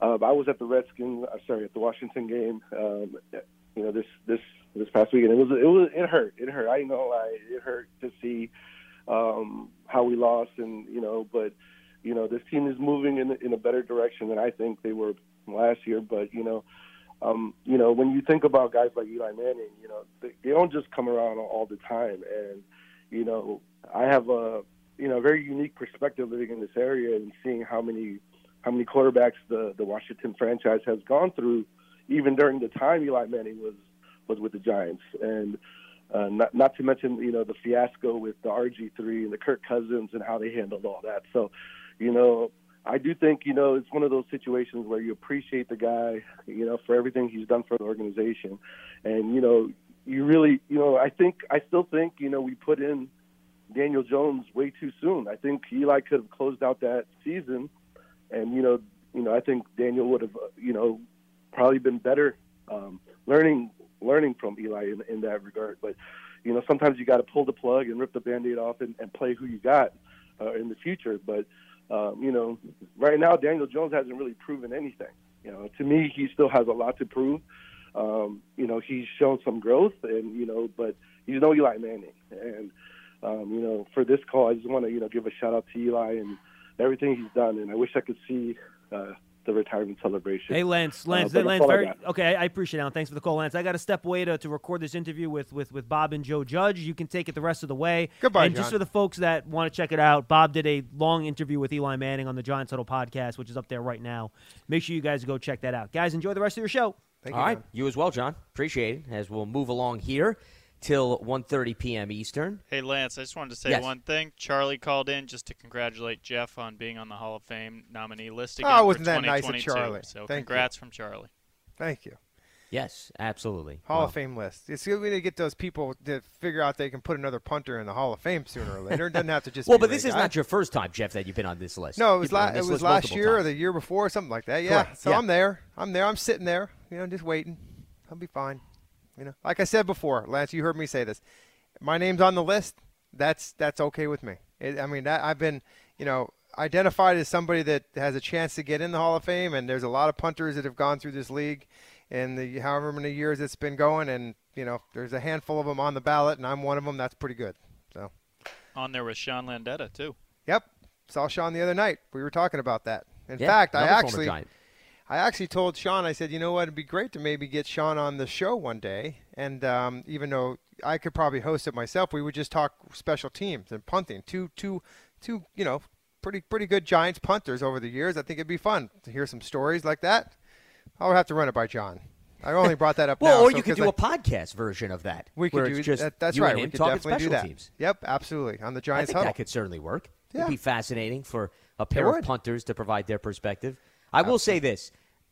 um, I was at the Redskins. I'm sorry, at the Washington game. Um, you know this this this past weekend. It was it was it hurt. It hurt. I know I it hurt to see um, how we lost and you know but you know this team is moving in in a better direction than I think they were last year. But you know um, you know, when you think about guys like Eli Manning, you know, they, they don't just come around all the time. And, you know, I have a, you know, very unique perspective living in this area and seeing how many, how many quarterbacks the, the Washington franchise has gone through, even during the time Eli Manning was, was with the Giants. And, uh, not, not to mention, you know, the fiasco with the RG3 and the Kirk Cousins and how they handled all that. So, you know, I do think, you know, it's one of those situations where you appreciate the guy, you know, for everything he's done for the organization. And, you know, you really, you know, I think, I still think, you know, we put in Daniel Jones way too soon. I think Eli could have closed out that season. And, you know, you know, I think Daniel would have, you know, probably been better um, learning learning from Eli in, in that regard. But, you know, sometimes you got to pull the plug and rip the band-aid off and, and play who you got uh, in the future. But, um, you know, right now Daniel Jones hasn't really proven anything. You know, to me, he still has a lot to prove. Um, you know, he's shown some growth, and you know, but he's no Eli Manning. And um, you know, for this call, I just want to you know give a shout out to Eli and everything he's done. And I wish I could see uh, the retirement celebration. Hey, Lance. Uh, Lance, but Lance, all I very okay. I I appreciate it. Thanks for the call, Lance. I got to step away to, to record this interview with, with with Bob and Joe Judge. You can take it the rest of the way. Goodbye, And just for the folks that want to check it out, Bob did a long interview with Eli Manning on the Giants Huddle podcast, which is up there right now. Make sure you guys go check that out, guys. Enjoy the rest of your show. Thank All you, right, John. you as well, John. Appreciate it. As we'll move along here till 1:30 p.m. Eastern. Hey Lance, I just wanted to say Yes. one thing. Charlie called in just to congratulate Jeff on being on the Hall of Fame nominee list oh, again Oh, wasn't that nice of Charlie? So Thank you. congrats from Charlie. Thank you. Yes, absolutely. Hall Well, of Fame list. It's good we need to get those people to figure out they can put another punter in the Hall of Fame sooner or later. It doesn't have to just. Well, be but the this is not your first time, Jeff, that you've been on this list. No, it was la- it was last multiple year or the year before, or something like that. Yeah. Correct, So yeah. I'm there. I'm there. I'm sitting there. You know, just waiting. I'll be fine. You know, like I said before, Lance, you heard me say this. My name's on the list. That's that's okay with me. It, I mean, that, I've been, you know, identified as somebody that has a chance to get in the Hall of Fame, and there's a lot of punters that have gone through this league in the however many years it's been going, and you know, there's a handful of them on the ballot, and I'm one of them. That's pretty good. So, On there with Sean Landeta too. yep, saw Sean the other night. We were talking about that. In Yeah, fact, I another former actually. I actually told Sean, I said, you know what, it'd be great to maybe get Sean on the show one day. And um, even though I could probably host it myself, we would just talk special teams and punting. Two, two, two, you know, pretty, pretty good Giants punters over the years. I think it'd be fun to hear some stories like that. I'll have to run it by John. I only brought that up Well, now. or so- you could do I- a podcast version of that. We could do just that. That's right. We could definitely do that. teams. Yep, absolutely. On the Giants, I think huddle. that could certainly work. Yeah. It'd be fascinating for a pair of punters to provide their perspective. I will say this: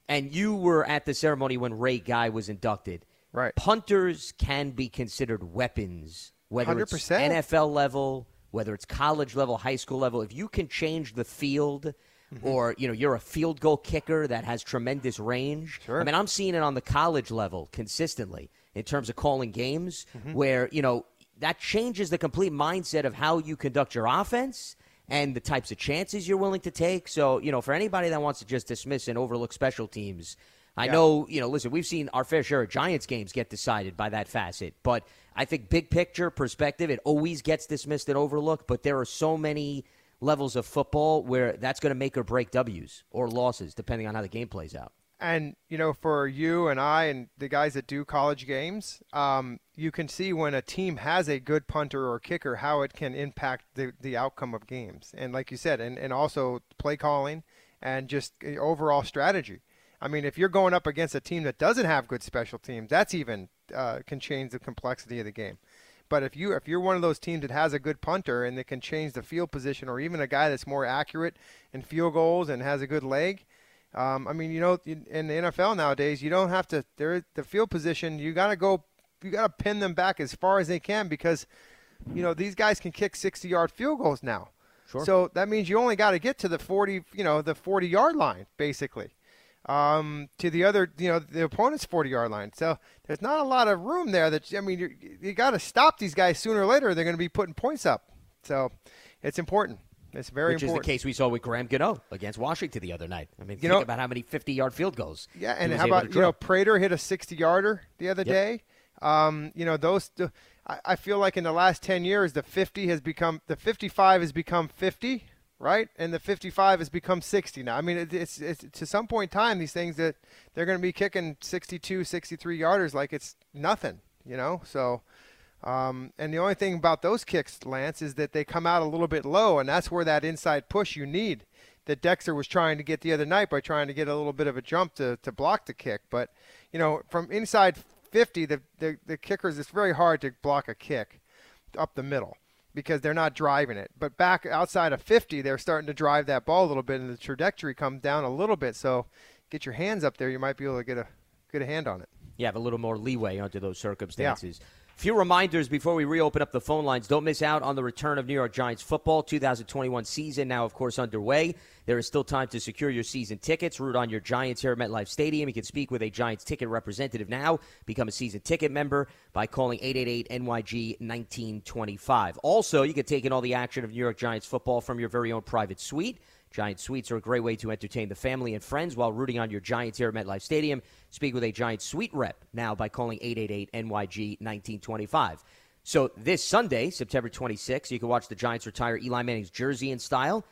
and you were at the ceremony when Ray Guy was inducted. Right. Punters can be considered weapons, whether it's 100%. NFL level, whether it's college level, high school level. If you can change the field, Mm-hmm. or you know you're a field goal kicker that has tremendous range. Sure. I mean, I'm seeing it on the college level consistently in terms of calling games, Mm-hmm. where you know that changes the complete mindset of how you conduct your offense and the types of chances you're willing to take. So, you know, for anybody that wants to just dismiss and overlook special teams, I Yeah. know, you know, listen, we've seen our fair share of Giants games get decided by that facet, but I think big picture perspective, it always gets dismissed and overlooked, but there are so many levels of football where that's going to make or break W's or losses depending on how the game plays out. And you know, for you and I and the guys that do college games, um, you can see when a team has a good punter or kicker how it can impact the the outcome of games. And like you said, and and also play calling and just uh, overall strategy. I mean, if you're going up against a team that doesn't have good special teams, that's even uh, can change the complexity of the game. But if you if you're one of those teams that has a good punter and that can change the field position, or even a guy that's more accurate in field goals and has a good leg, um, I mean, you know, in in the NFL nowadays, you don't have to. There, the field position, you got to go. You got to pin them back as far as they can because, you know, these guys can kick 60-yard field goals now. Sure. So that means you only got to get to the 40, you know, the 40-yard line basically, um, to the other, you know, the opponent's 40-yard line. So there's not a lot of room there. That I mean, you got to stop these guys sooner or later. They're going to be putting points up. So it's important. It's very Which important. is the case we saw with Graham Gano against Washington the other night. I mean, You think know- about how many 50 yard field goals. Yeah, and how about you know. Prater hit a 60-yarder the other Yep. day. Um, you know those. I, I feel like in the last 10 years, the 50 has become the 55 has become 50, right? And the 55 has become 60 now. I mean, it, it's, it's to some point in time these things that they're going to be kicking 62, 63 yarders like it's nothing, you know. So. Um, and the only thing about those kicks, Lance, is that they come out a little bit low, and that's where that inside push you need that Dexter was trying to get the other night by trying to get a little bit of a jump to, to block the kick. But, you know, from inside 50, the, the, the kickers, it's very hard to block a kick up the middle because they're not driving it. But back outside of 50, they're starting to drive that ball a little bit, and the trajectory comes down a little bit. So get your hands up there, you might be able to get a, get a hand on it. you have a little more leeway under those circumstances. Few reminders before we reopen up the phone lines. Don't miss out on the return of New York Giants football 2021 season now, of course, underway. There is still time to secure your season tickets. Root on your Giants here at MetLife Stadium. You can speak with a Giants ticket representative now. Become a season ticket member by calling 888 NYG 1925. Also, you can take in all the action of New York Giants football from your very own private suite. Giant Suites are a great way to entertain the family and friends while rooting on your Giants here at MetLife Stadium. Speak with a Giant Suite rep now by calling 888 NYG 1925. So this Sunday, September 26th, you can watch the Giants retire Eli Manning's jersey in style.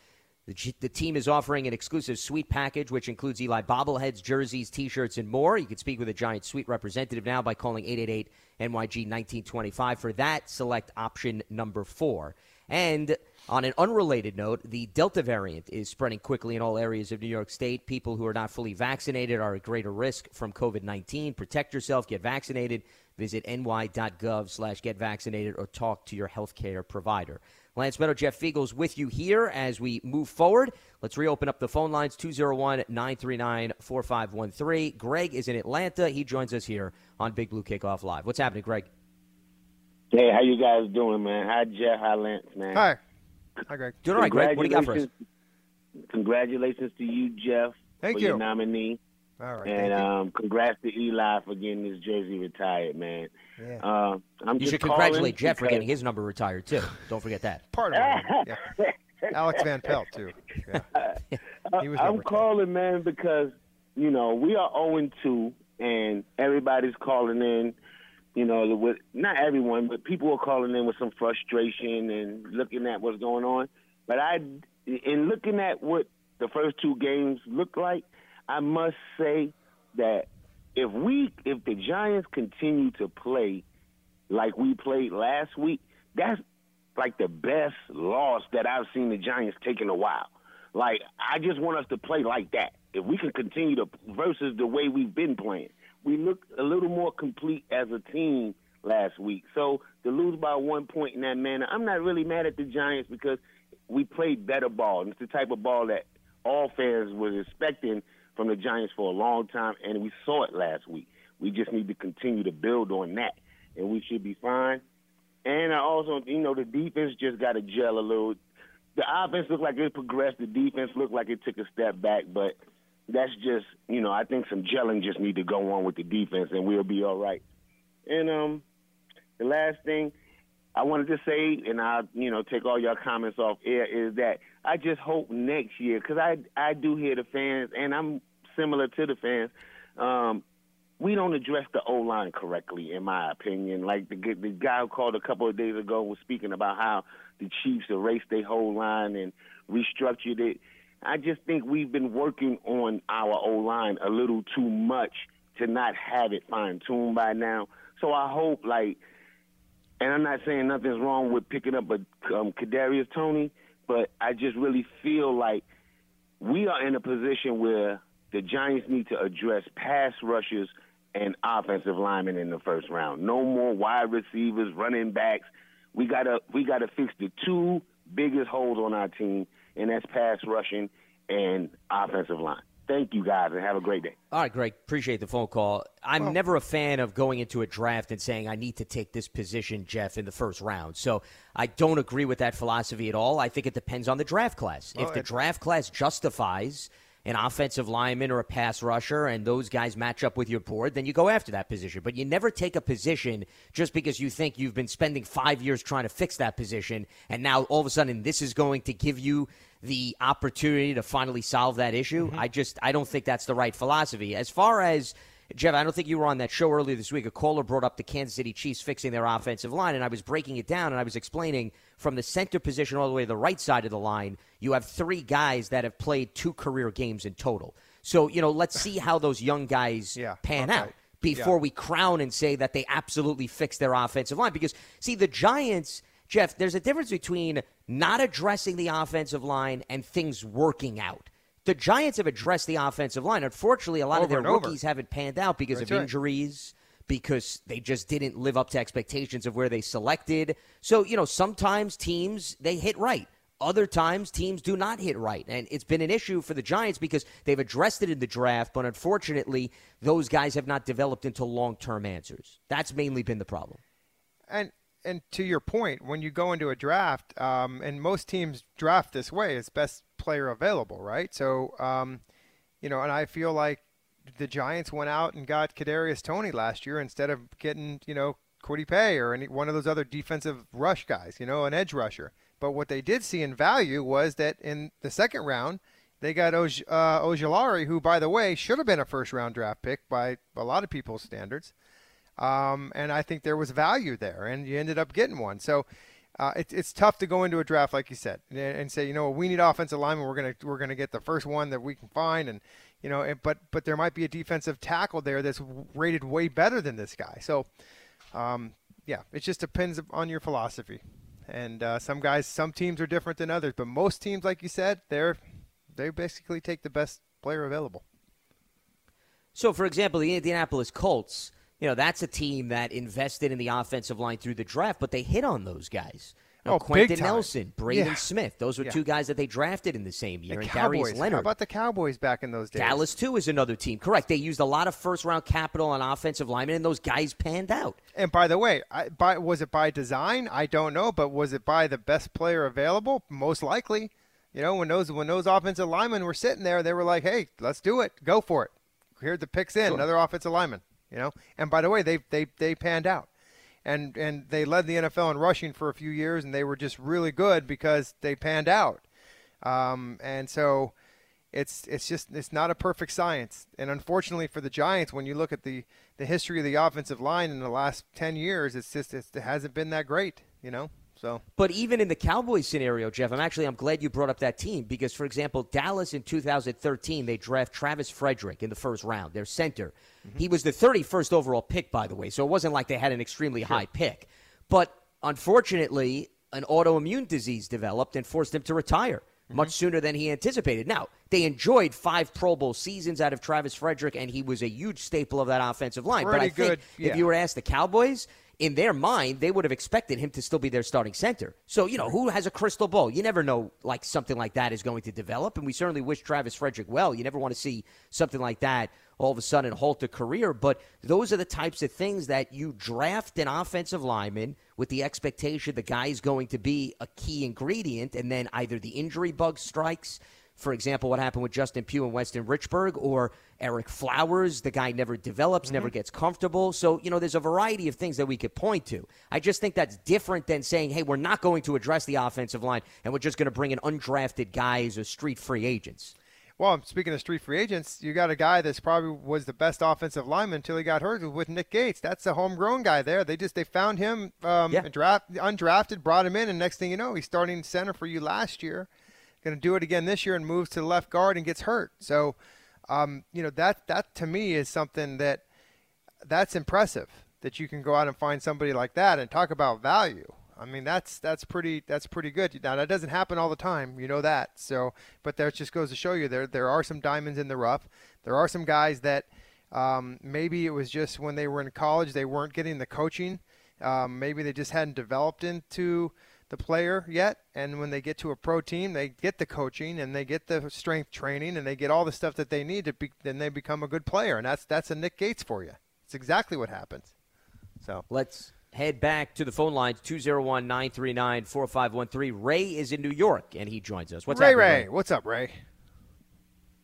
The, G- the team is offering an exclusive suite package, which includes Eli bobbleheads, jerseys, T-shirts, and more. You can speak with a Giant Suite representative now by calling 888 NYG 1925 for that. Select option number four. And on an unrelated note, the Delta variant is spreading quickly in all areas of New York State. People who are not fully vaccinated are at greater risk from COVID-19. Protect yourself. Get vaccinated. Visit ny.gov slash get vaccinated or talk to your healthcare provider. Lance Medow, Jeff Feagles with you here as we move forward. Let's reopen up the phone lines 201 939 4513. Greg is in Atlanta. He joins us here on Big Blue Kickoff Live. What's happening, Greg? Hey, how you guys doing, man? Hi, Jeff. Hi, Lance, man. Hi. Hi, Greg. Doing all right, Greg. What do you got for us? Congratulations to you, Jeff, Thank for you. your nominee. All right. And thank you. um, congrats to Eli for getting his jersey retired, man. Yeah. Uh, I'm You just should congratulate calling Jeff for getting his number retired, too. Don't forget that. Part of it. Yeah. Alex Van Pelt too. Yeah. He was I'm number 10. calling, man, because you know we are 0 2, and everybody's calling in. You know, with not everyone, but people are calling in with some frustration and looking at what's going on. But I, in looking at what the first two games looked like, I must say that if we, if the Giants continue to play like we played last week, that's like the best loss that I've seen the Giants take in a while. Like I just want us to play like that. If we can continue to versus the way we've been playing, we looked a little more complete as a team last week. So to lose by one point in that manner, I'm not really mad at the Giants because we played better ball. And it's the type of ball that all fans was expecting from the Giants for a long time, and we saw it last week. We just need to continue to build on that, and we should be fine. And I also, you know, the defense just got to gel a little. The offense looked like it progressed. The defense looked like it took a step back, but that's just, you know, I think some gelling just need to go on with the defense, and we'll be all right. And um, the last thing I wanted to say, and I'll, you know, take all your comments off air, is that I just hope next year, because I I do hear the fans, and I'm similar to the fans. Um, we don't address the O line correctly, in my opinion. Like the the guy who called a couple of days ago was speaking about how the Chiefs erased their whole line and restructured it. I just think we've been working on our O line a little too much to not have it fine tuned by now. So I hope, like, and I'm not saying nothing's wrong with picking up a um, Kadarius Toney, but I just really feel like we are in a position where the Giants need to address pass rushers and offensive linemen in the first round. No more wide receivers, running backs. We gotta we gotta fix the two biggest holes on our team, and that's pass rushing and offensive line. Thank you guys, and have a great day. All right, Greg. Appreciate the phone call. I'm Well- never a fan of going into a draft and saying I need to take this position, Jeff, in the first round. So I don't agree with that philosophy at all. I think it depends on the draft class. Well, if the draft class justifies an offensive lineman or a pass rusher and those guys match up with your board, then you go after that position. But you never take a position just because you think you've been spending five years trying to fix that position, and now all of a sudden this is going to give you the opportunity to finally solve that issue. Mm-hmm. I just I don't think that's the right philosophy. As far as Jeff, I don't think you were on that show earlier this week. A caller brought up the Kansas City Chiefs fixing their offensive line, and I was breaking it down and I was explaining from the center position all the way to the right side of the line, you have three guys that have played two career games in total. So, you know, let's see how those young guys pan okay. out before Yeah. we crown and say that they absolutely fixed their offensive line. Because, see, the Giants, Jeff, there's a difference between not addressing the offensive line and things working out. The Giants have addressed the offensive line. Unfortunately, a lot of their and over. rookies haven't panned out because That's of right. injuries, because they just didn't live up to expectations of where they selected. So, you know, sometimes teams, they hit right. Other times, teams do not hit right. And it's been an issue for the Giants because they've addressed it in the draft, but unfortunately, those guys have not developed into long term answers. That's mainly been the problem. And and to your point, when you go into a draft, um, and most teams draft this way, it's best player available, right? So, um, you know, and I feel like the Giants went out and got Kadarius Toney last year instead of getting, you know, Kwity Paye or any one of those other defensive rush guys, you know, an edge rusher. But what they did see in value was that in the second round, they got Oj- uh, who, by the way, should have been a first round draft pick by a lot of people's standards. Um, and I think there was value there, and you ended up getting one. So uh, it's it's tough to go into a draft like you said and, and say, you know, we need offensive lineman. We're gonna we're gonna get the first one that we can find, and you know, and, but but there might be a defensive tackle there that's rated way better than this guy. So um, yeah, it just depends on your philosophy. And uh, some guys, some teams are different than others, but most teams, like you said, they're they basically take the best player available. So, for example, the Indianapolis Colts, you know, that's a team that invested in the offensive line through the draft, but they hit on those guys. Oh, Quenton. Nelson, Braden Yeah. Smith. Those were Yeah. two guys that they drafted in the same year. The and Cowboys. Darius Leonard. How about the Cowboys back in those days? Dallas, too, is another team. Correct. They used a lot of first round capital on offensive linemen, and those guys panned out. And by the way, I, by, was it by design? I don't know, but was it by the best player available? Most likely. You know, when those when those offensive linemen were sitting there, they were like, "Hey, let's do it. Go for it. Here the picks in. Sure. Another offensive lineman." You know. And by the way, they they they panned out, and and they led the NFL in rushing for a few years, and they were just really good because they panned out. Um, and so it's it's just it's not a perfect science. And unfortunately for the Giants, when you look at the the history of the offensive line in the last ten years, it's just it's, it hasn't been that great. You know. So But even in the Cowboys scenario, Jeff, I'm actually I'm glad you brought up that team because, for example, Dallas in 2013 they draft Travis Frederick in the first round, their center. Mm-hmm. He was the 31st overall pick, by the way, so it wasn't like they had an extremely high pick. But unfortunately, an autoimmune disease developed and forced him to retire. Mm-hmm. much sooner than he anticipated. Now, they enjoyed five Pro Bowl seasons out of Travis Frederick, and he was a huge staple of that offensive line. but I Pretty think good, yeah. if you were asked the Cowboys, in their mind, they would have expected him to still be their starting center. So, you know, who has a crystal ball? You never know, like, something like that is going to develop, and we certainly wish Travis Frederick well. You never want to see something like that all of a sudden halt a career, but those are the types of things that you draft an offensive lineman with the expectation the guy is going to be a key ingredient, and then either the injury bug strikes. For example, what happened with Justin Pugh and Weston Richburg, or Ereck Flowers, the guy never develops, never gets comfortable. So, you know, there's a variety of things that we could point to. I just think that's different than saying, hey, we're not going to address the offensive line and we're just going to bring in undrafted guys or street free agents. Well, speaking of street free agents, you got a guy that's probably was the best offensive lineman until he got hurt with Nick Gates. That's a homegrown guy there. They just they found him um, Yeah. draft undrafted, brought him in, and next thing you know, he's starting center for you last year. Going to do it again this year and moves to the left guard and gets hurt. So, um, you know that that to me is something that that's impressive that you can go out and find somebody like that and talk about value. I mean that's that's pretty that's pretty good. Now that doesn't happen all the time, you know that. So, but that just goes to show you there there are some diamonds in the rough. There are some guys that um, maybe it was just when they were in college they weren't getting the coaching. Um, maybe they just hadn't developed into the player yet. And when they get to a pro team, they get the coaching and they get the strength training and they get all the stuff that they need to be. Then they become a good player, and that's that's a Nick Gates for you. It's exactly what happens. So Let's head back to the phone lines 201 939 4513. Ray is in New York and he joins us. What's Ray happening, Ray, what's up, Ray?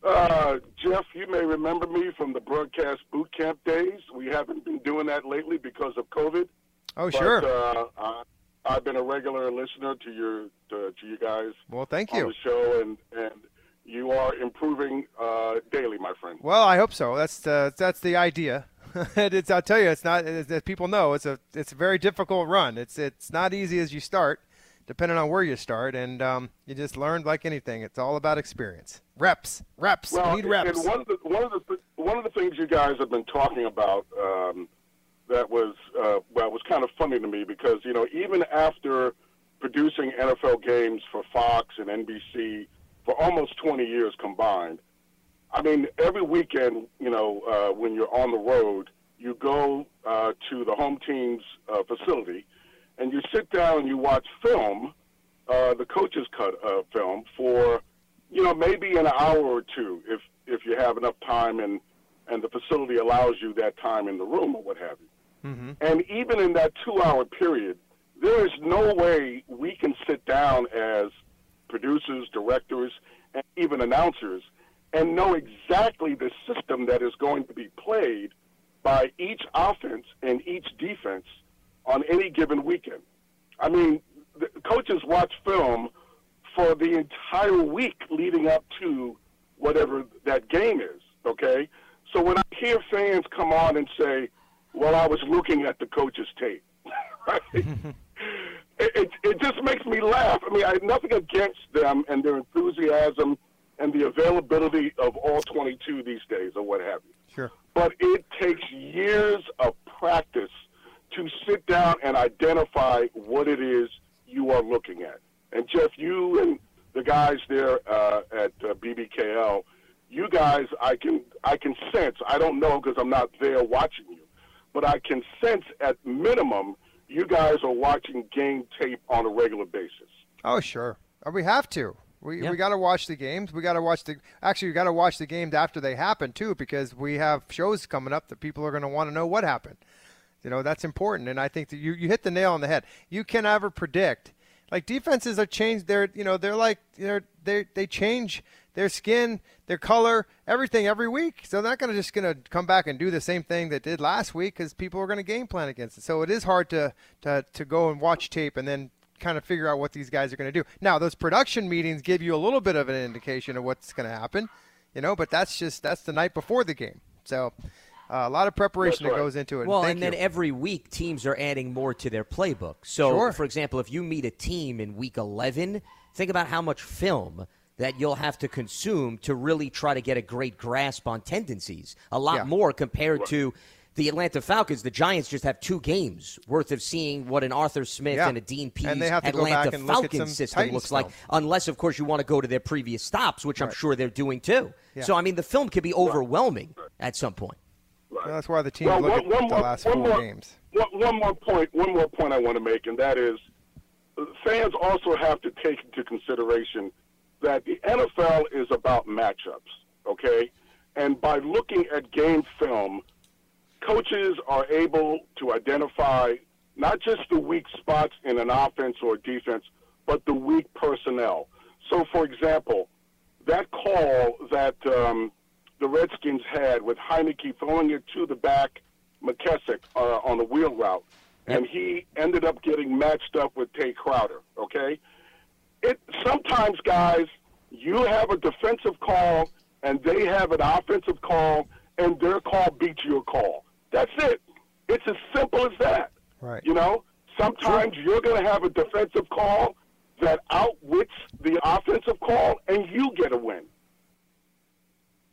Uh, Jeff, you may remember me from the broadcast boot camp days. We haven't been doing that lately because of COVID. Oh, but, sure. Uh, I, I've been a regular listener to your to, to you guys Well, thank on you. the show, and and you are improving uh, daily, my friend. Well, I hope so. That's the that's the idea. it's, I'll tell you, it's not. As as people know, it's a it's a very difficult run. It's it's not easy as you start, depending on where you start, and um, you just learn like anything. It's all about experience, reps, reps. Well, you need reps. and one of the one of the one of the things you guys have been talking about um, that was uh, well was kind of funny to me because you know even after producing NFL games for Fox and NBC for almost 20 years combined, I mean every weekend you know uh, when you're on the road, you go uh, to the home team's uh, facility and you sit down and you watch film, uh, the coaches cut uh, film for you know, maybe an hour or two if if you have enough time and and the facility allows you that time in the room or what have you. Mm-hmm. And even in that two-hour period, there is no way we can sit down as producers, directors, and even announcers and know exactly the system that is going to be played by each offense and each defense on any given weekend. I mean, coaches watch film for the entire week leading up to whatever that game is, okay? So when I hear fans come on and say, well, I was looking at the coach's tape, right? it, it, it just makes me laugh. I mean, I have nothing against them and their enthusiasm and the availability of all 22 these days or what have you. Sure. But it takes years of practice to sit down and identify what it is you are looking at. And Jeff, you and the guys there uh, at uh, BBKL, you guys, I can I can sense. I don't know because I'm not there watching you, but I can sense at minimum you guys are watching game tape on a regular basis. Oh, sure. Uh, We have to. We, we got to watch the games. We got to watch the. Actually, we got to watch the games after they happen too, because we have shows coming up that people are going to want to know what happened. You know that's important, and I think that you, you hit the nail on the head. You can never predict. Like defenses are changed. They're you know they're like they're they they change their skin, their color, everything every week. So they're not going to just going to come back and do the same thing that did last week because people are going to game plan against it. So it is hard to to to go and watch tape and then kind of figure out what these guys are going to do. Now, those production meetings give you a little bit of an indication of what's going to happen, you know, but that's just that's the night before the game. So uh, a lot of preparation that goes into it. Well, Thank and then every week teams are adding more to their playbook. So, Sure. for example, if you meet a team in week 11, think about how much film that you'll have to consume to really try to get a great grasp on tendencies. A lot Yeah. more compared to the Atlanta Falcons, the Giants just have two games worth of seeing what an Arthur Smith Yeah. and a Dean Pees And they have to go Atlanta and Falcons some system Titans looks like, unless, of course, you want to go to their previous stops, which I'm sure they're doing too. Yeah. So, I mean, the film could be overwhelming at some point. Well, that's why the team Well, look one- at one the more- last four more- games. One, one more point. One more point I want to make, and that is, uh, fans also have to take into consideration that the NFL is about matchups. Okay, and by looking at game film, coaches are able to identify not just the weak spots in an offense or defense, but the weak personnel. So, for example, that call that um, the Redskins had with Heinicke throwing it to the back, McKissic uh, on the wheel route, and he ended up getting matched up with Tae Crowder. Okay, it sometimes guys you have a defensive call and they have an offensive call, and their call beats your call. That's it. It's as simple as that. Right. You know, sometimes you're going to have a defensive call that outwits the offensive call, and you get a win.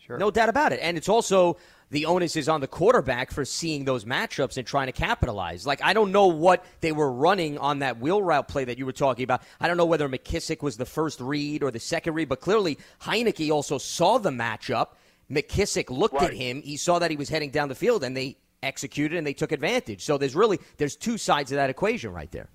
Sure. No doubt about it. And it's also the onus is on the quarterback for seeing those matchups and trying to capitalize. Like, I don't know what they were running on that wheel route play that you were talking about. I don't know whether McKissic was the first read or the second read, but clearly Heinicke also saw the matchup. McKissic looked at him. He saw that he was heading down the field, and they executed and they took advantage. So there's really there's two sides of that equation right there.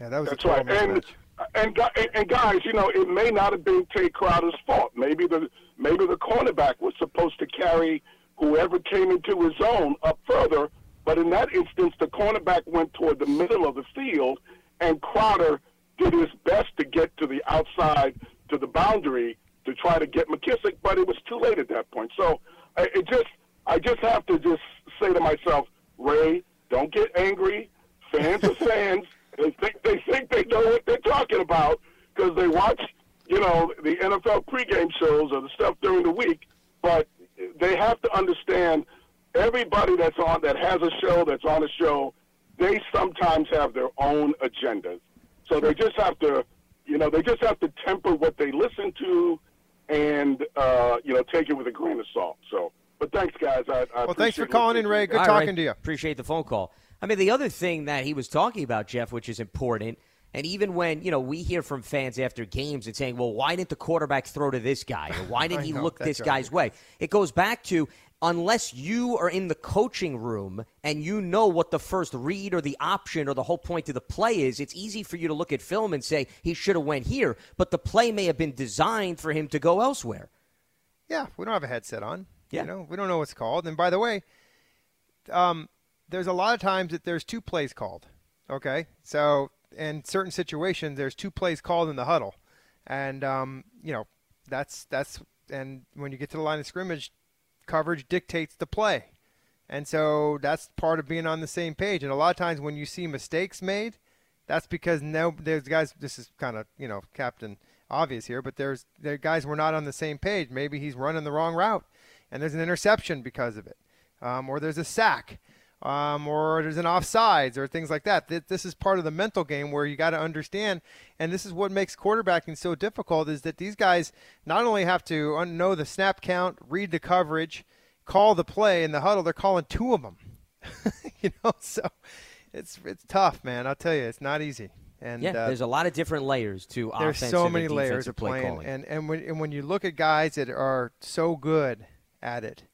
Yeah, that was That's a total right. And, mismatch. And and guys, you know, it may not have been Tae Crowder's fault. Maybe the maybe the cornerback was supposed to carry whoever came into his zone up further. But in that instance, the cornerback went toward the middle of the field, and Crowder did his best to get to the outside to the boundary to try to get McKissic, but it was too late at that point. So I- it just I just have to just say to myself, Ray, don't get angry. Fans are fans. They think they think they know what they're talking about because they watch, you know, the NFL pregame shows or the stuff during the week. But they have to understand everybody that's on that has a show that's on a show. They sometimes have their own agendas, so they just have to, you know, they just have to temper what they listen to, and uh, you know, take it with a grain of salt. So, but thanks, guys. I, I Well, thanks for appreciate calling in. Ray. Good All talking right. to you. Appreciate the phone call. I mean, the other thing that he was talking about, Jeff, which is important, and even when you know we hear from fans after games and saying, "Well, why didn't the quarterback throw to this guy, or why didn't he know, look this right. guy's way?" It goes back to unless you are in the coaching room and you know what the first read or the option or the whole point of the play is, it's easy for you to look at film and say he should have went here, but the play may have been designed for him to go elsewhere. Yeah, we don't have a headset on. Yeah. You know, we don't know what's called. And by the way, um, there's a lot of times that there's two plays called. Okay, so in certain situations, there's two plays called in the huddle, and um, you know, that's that's and when you get to the line of scrimmage, coverage dictates the play, and so that's part of being on the same page. And a lot of times when you see mistakes made, that's because no, there's guys. This is kind of you know Captain obvious here, but there's there guys were not on the same page. Maybe he's running the wrong route, and there's an interception because of it, um, or there's a sack, um, or there's an offsides, or things like that. This is part of the mental game where you got to understand, and this is what makes quarterbacking so difficult is that these guys not only have to know the snap count, read the coverage, call the play in the huddle. They're calling two of them. you know, so it's it's tough, man. I'll tell you, it's not easy. And yeah, uh, there's a lot of different layers to there's so many layers of play playing, calling. and and when and when you look at guys that are so good at it,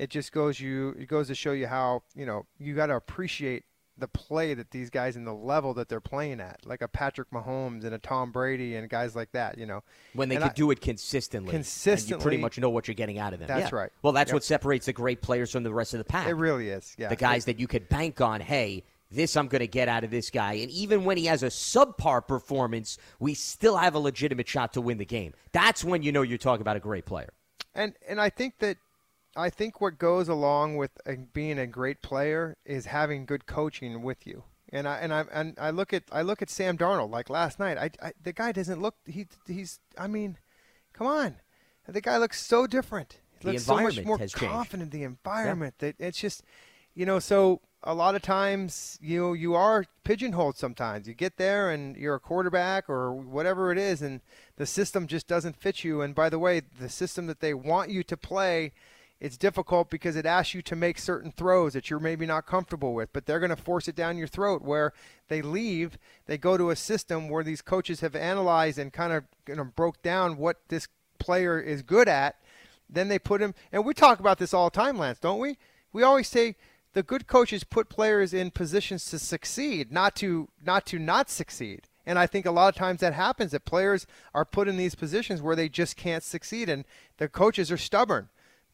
it just goes you it goes to show you how you know you got to appreciate the play that these guys in the level that they're playing at, like a Patrick Mahomes and a Tom Brady and guys like that. You know, when they And could I- do it consistently. And you pretty much know what you're getting out of them. That's Yeah. right. Well, that's Yep. what separates the great players from the rest of the pack. It really is. Yeah, the guys that you could bank on, hey, this I'm going to get out of this guy. And even when he has a subpar performance, we still have a legitimate shot to win the game. That's when you know you're talking about a great player. And and I think that I think what goes along with being a great player is having good coaching with you. And I and I and I look at I look at Sam Darnold like last night. I, I the guy doesn't look he he's I mean, come on, the guy looks so different. He looks so much more has changed. The environment that it's just, you know, so a lot of times you you are pigeonholed. Sometimes you get there and you're a quarterback or whatever it is, and the system just doesn't fit you. And by the way, the system that they want you to play it's difficult because it asks you to make certain throws that you're maybe not comfortable with, but they're going to force it down your throat. Where they leave, they go to a system where these coaches have analyzed and kind of you know, broke down what this player is good at. Then they put him, and we talk about this all the time, Lance, don't we? We always say the good coaches put players in positions to succeed, not to not to not succeed. And I think a lot of times that happens that players are put in these positions where they just can't succeed, and the coaches are stubborn.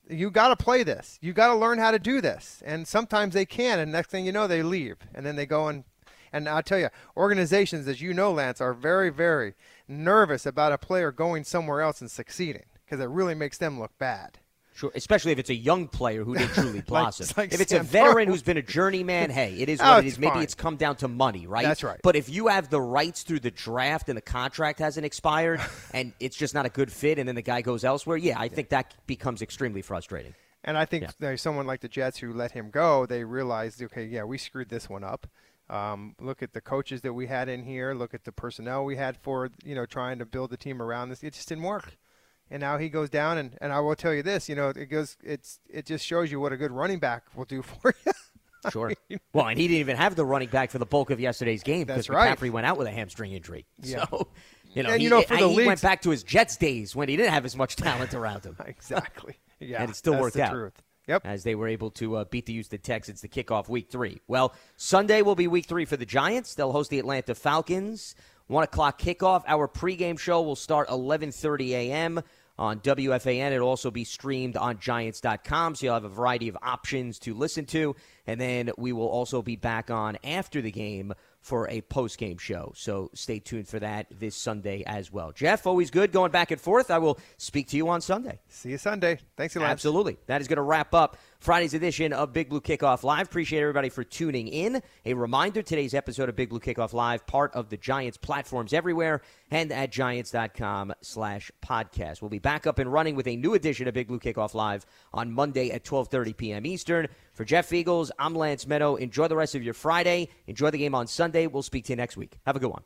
You got to play this. You got to learn how to do this. And sometimes they can, and next thing you know, they leave, and then they go and. And I'll tell you, organizations, as you know, Lance, are very, very nervous about a player going somewhere else and succeeding because it really makes them look bad. Sure, especially if it's a young player who didn't truly blossom. like if it's a veteran Darnold. who's been a journeyman, hey, it is Oh, what it it's. Maybe fine. it's come down to money, right? That's right. But if you have the rights through the draft and the contract hasn't expired and it's just not a good fit and then the guy goes elsewhere, yeah, I think that becomes extremely frustrating. And I think there's someone like the Jets who let him go. They realized, okay, yeah, we screwed this one up. Um, look at the coaches that we had in here. Look at the personnel we had for you know trying to build the team around this. It just didn't work. And now he goes down, and, and I will tell you this, you know, it goes, it's, it just shows you what a good running back will do for you. Sure. well, and he didn't even have the running back for the bulk of yesterday's game because right. McCaffrey went out with a hamstring injury. Yeah. So, you know, And, he, you know, for the he leagues- went back to his Jets days when he didn't have as much talent around him. exactly. Yeah, and it still that's worked the out. truth. Yep. As they were able to uh, beat the Houston Texans to kick off Week Three. Well, Sunday will be Week Three for the Giants. They'll host the Atlanta Falcons. One o'clock kickoff. Our pregame show will start 11:30 a.m. on WFAN. It'll also be streamed on Giants.com, so you'll have a variety of options to listen to. And then we will also be back on after the game for a post-game show. So stay tuned for that this Sunday as well. Jeff, always good going back and forth. I will speak to you on Sunday. See you Sunday. Thanks, Lance. Absolutely. That is going to wrap up Friday's edition of Big Blue Kickoff Live. Appreciate everybody for tuning in. A reminder today's episode of Big Blue Kickoff Live, part of the Giants platforms everywhere and at giants.com slash podcast. We'll be back up and running with a new edition of Big Blue Kickoff Live on Monday at 12.30 p.m. Eastern. For Jeff Feagles, I'm Lance Medow. Enjoy the rest of your Friday. Enjoy the game on Sunday. We'll speak to you next week. Have a good one.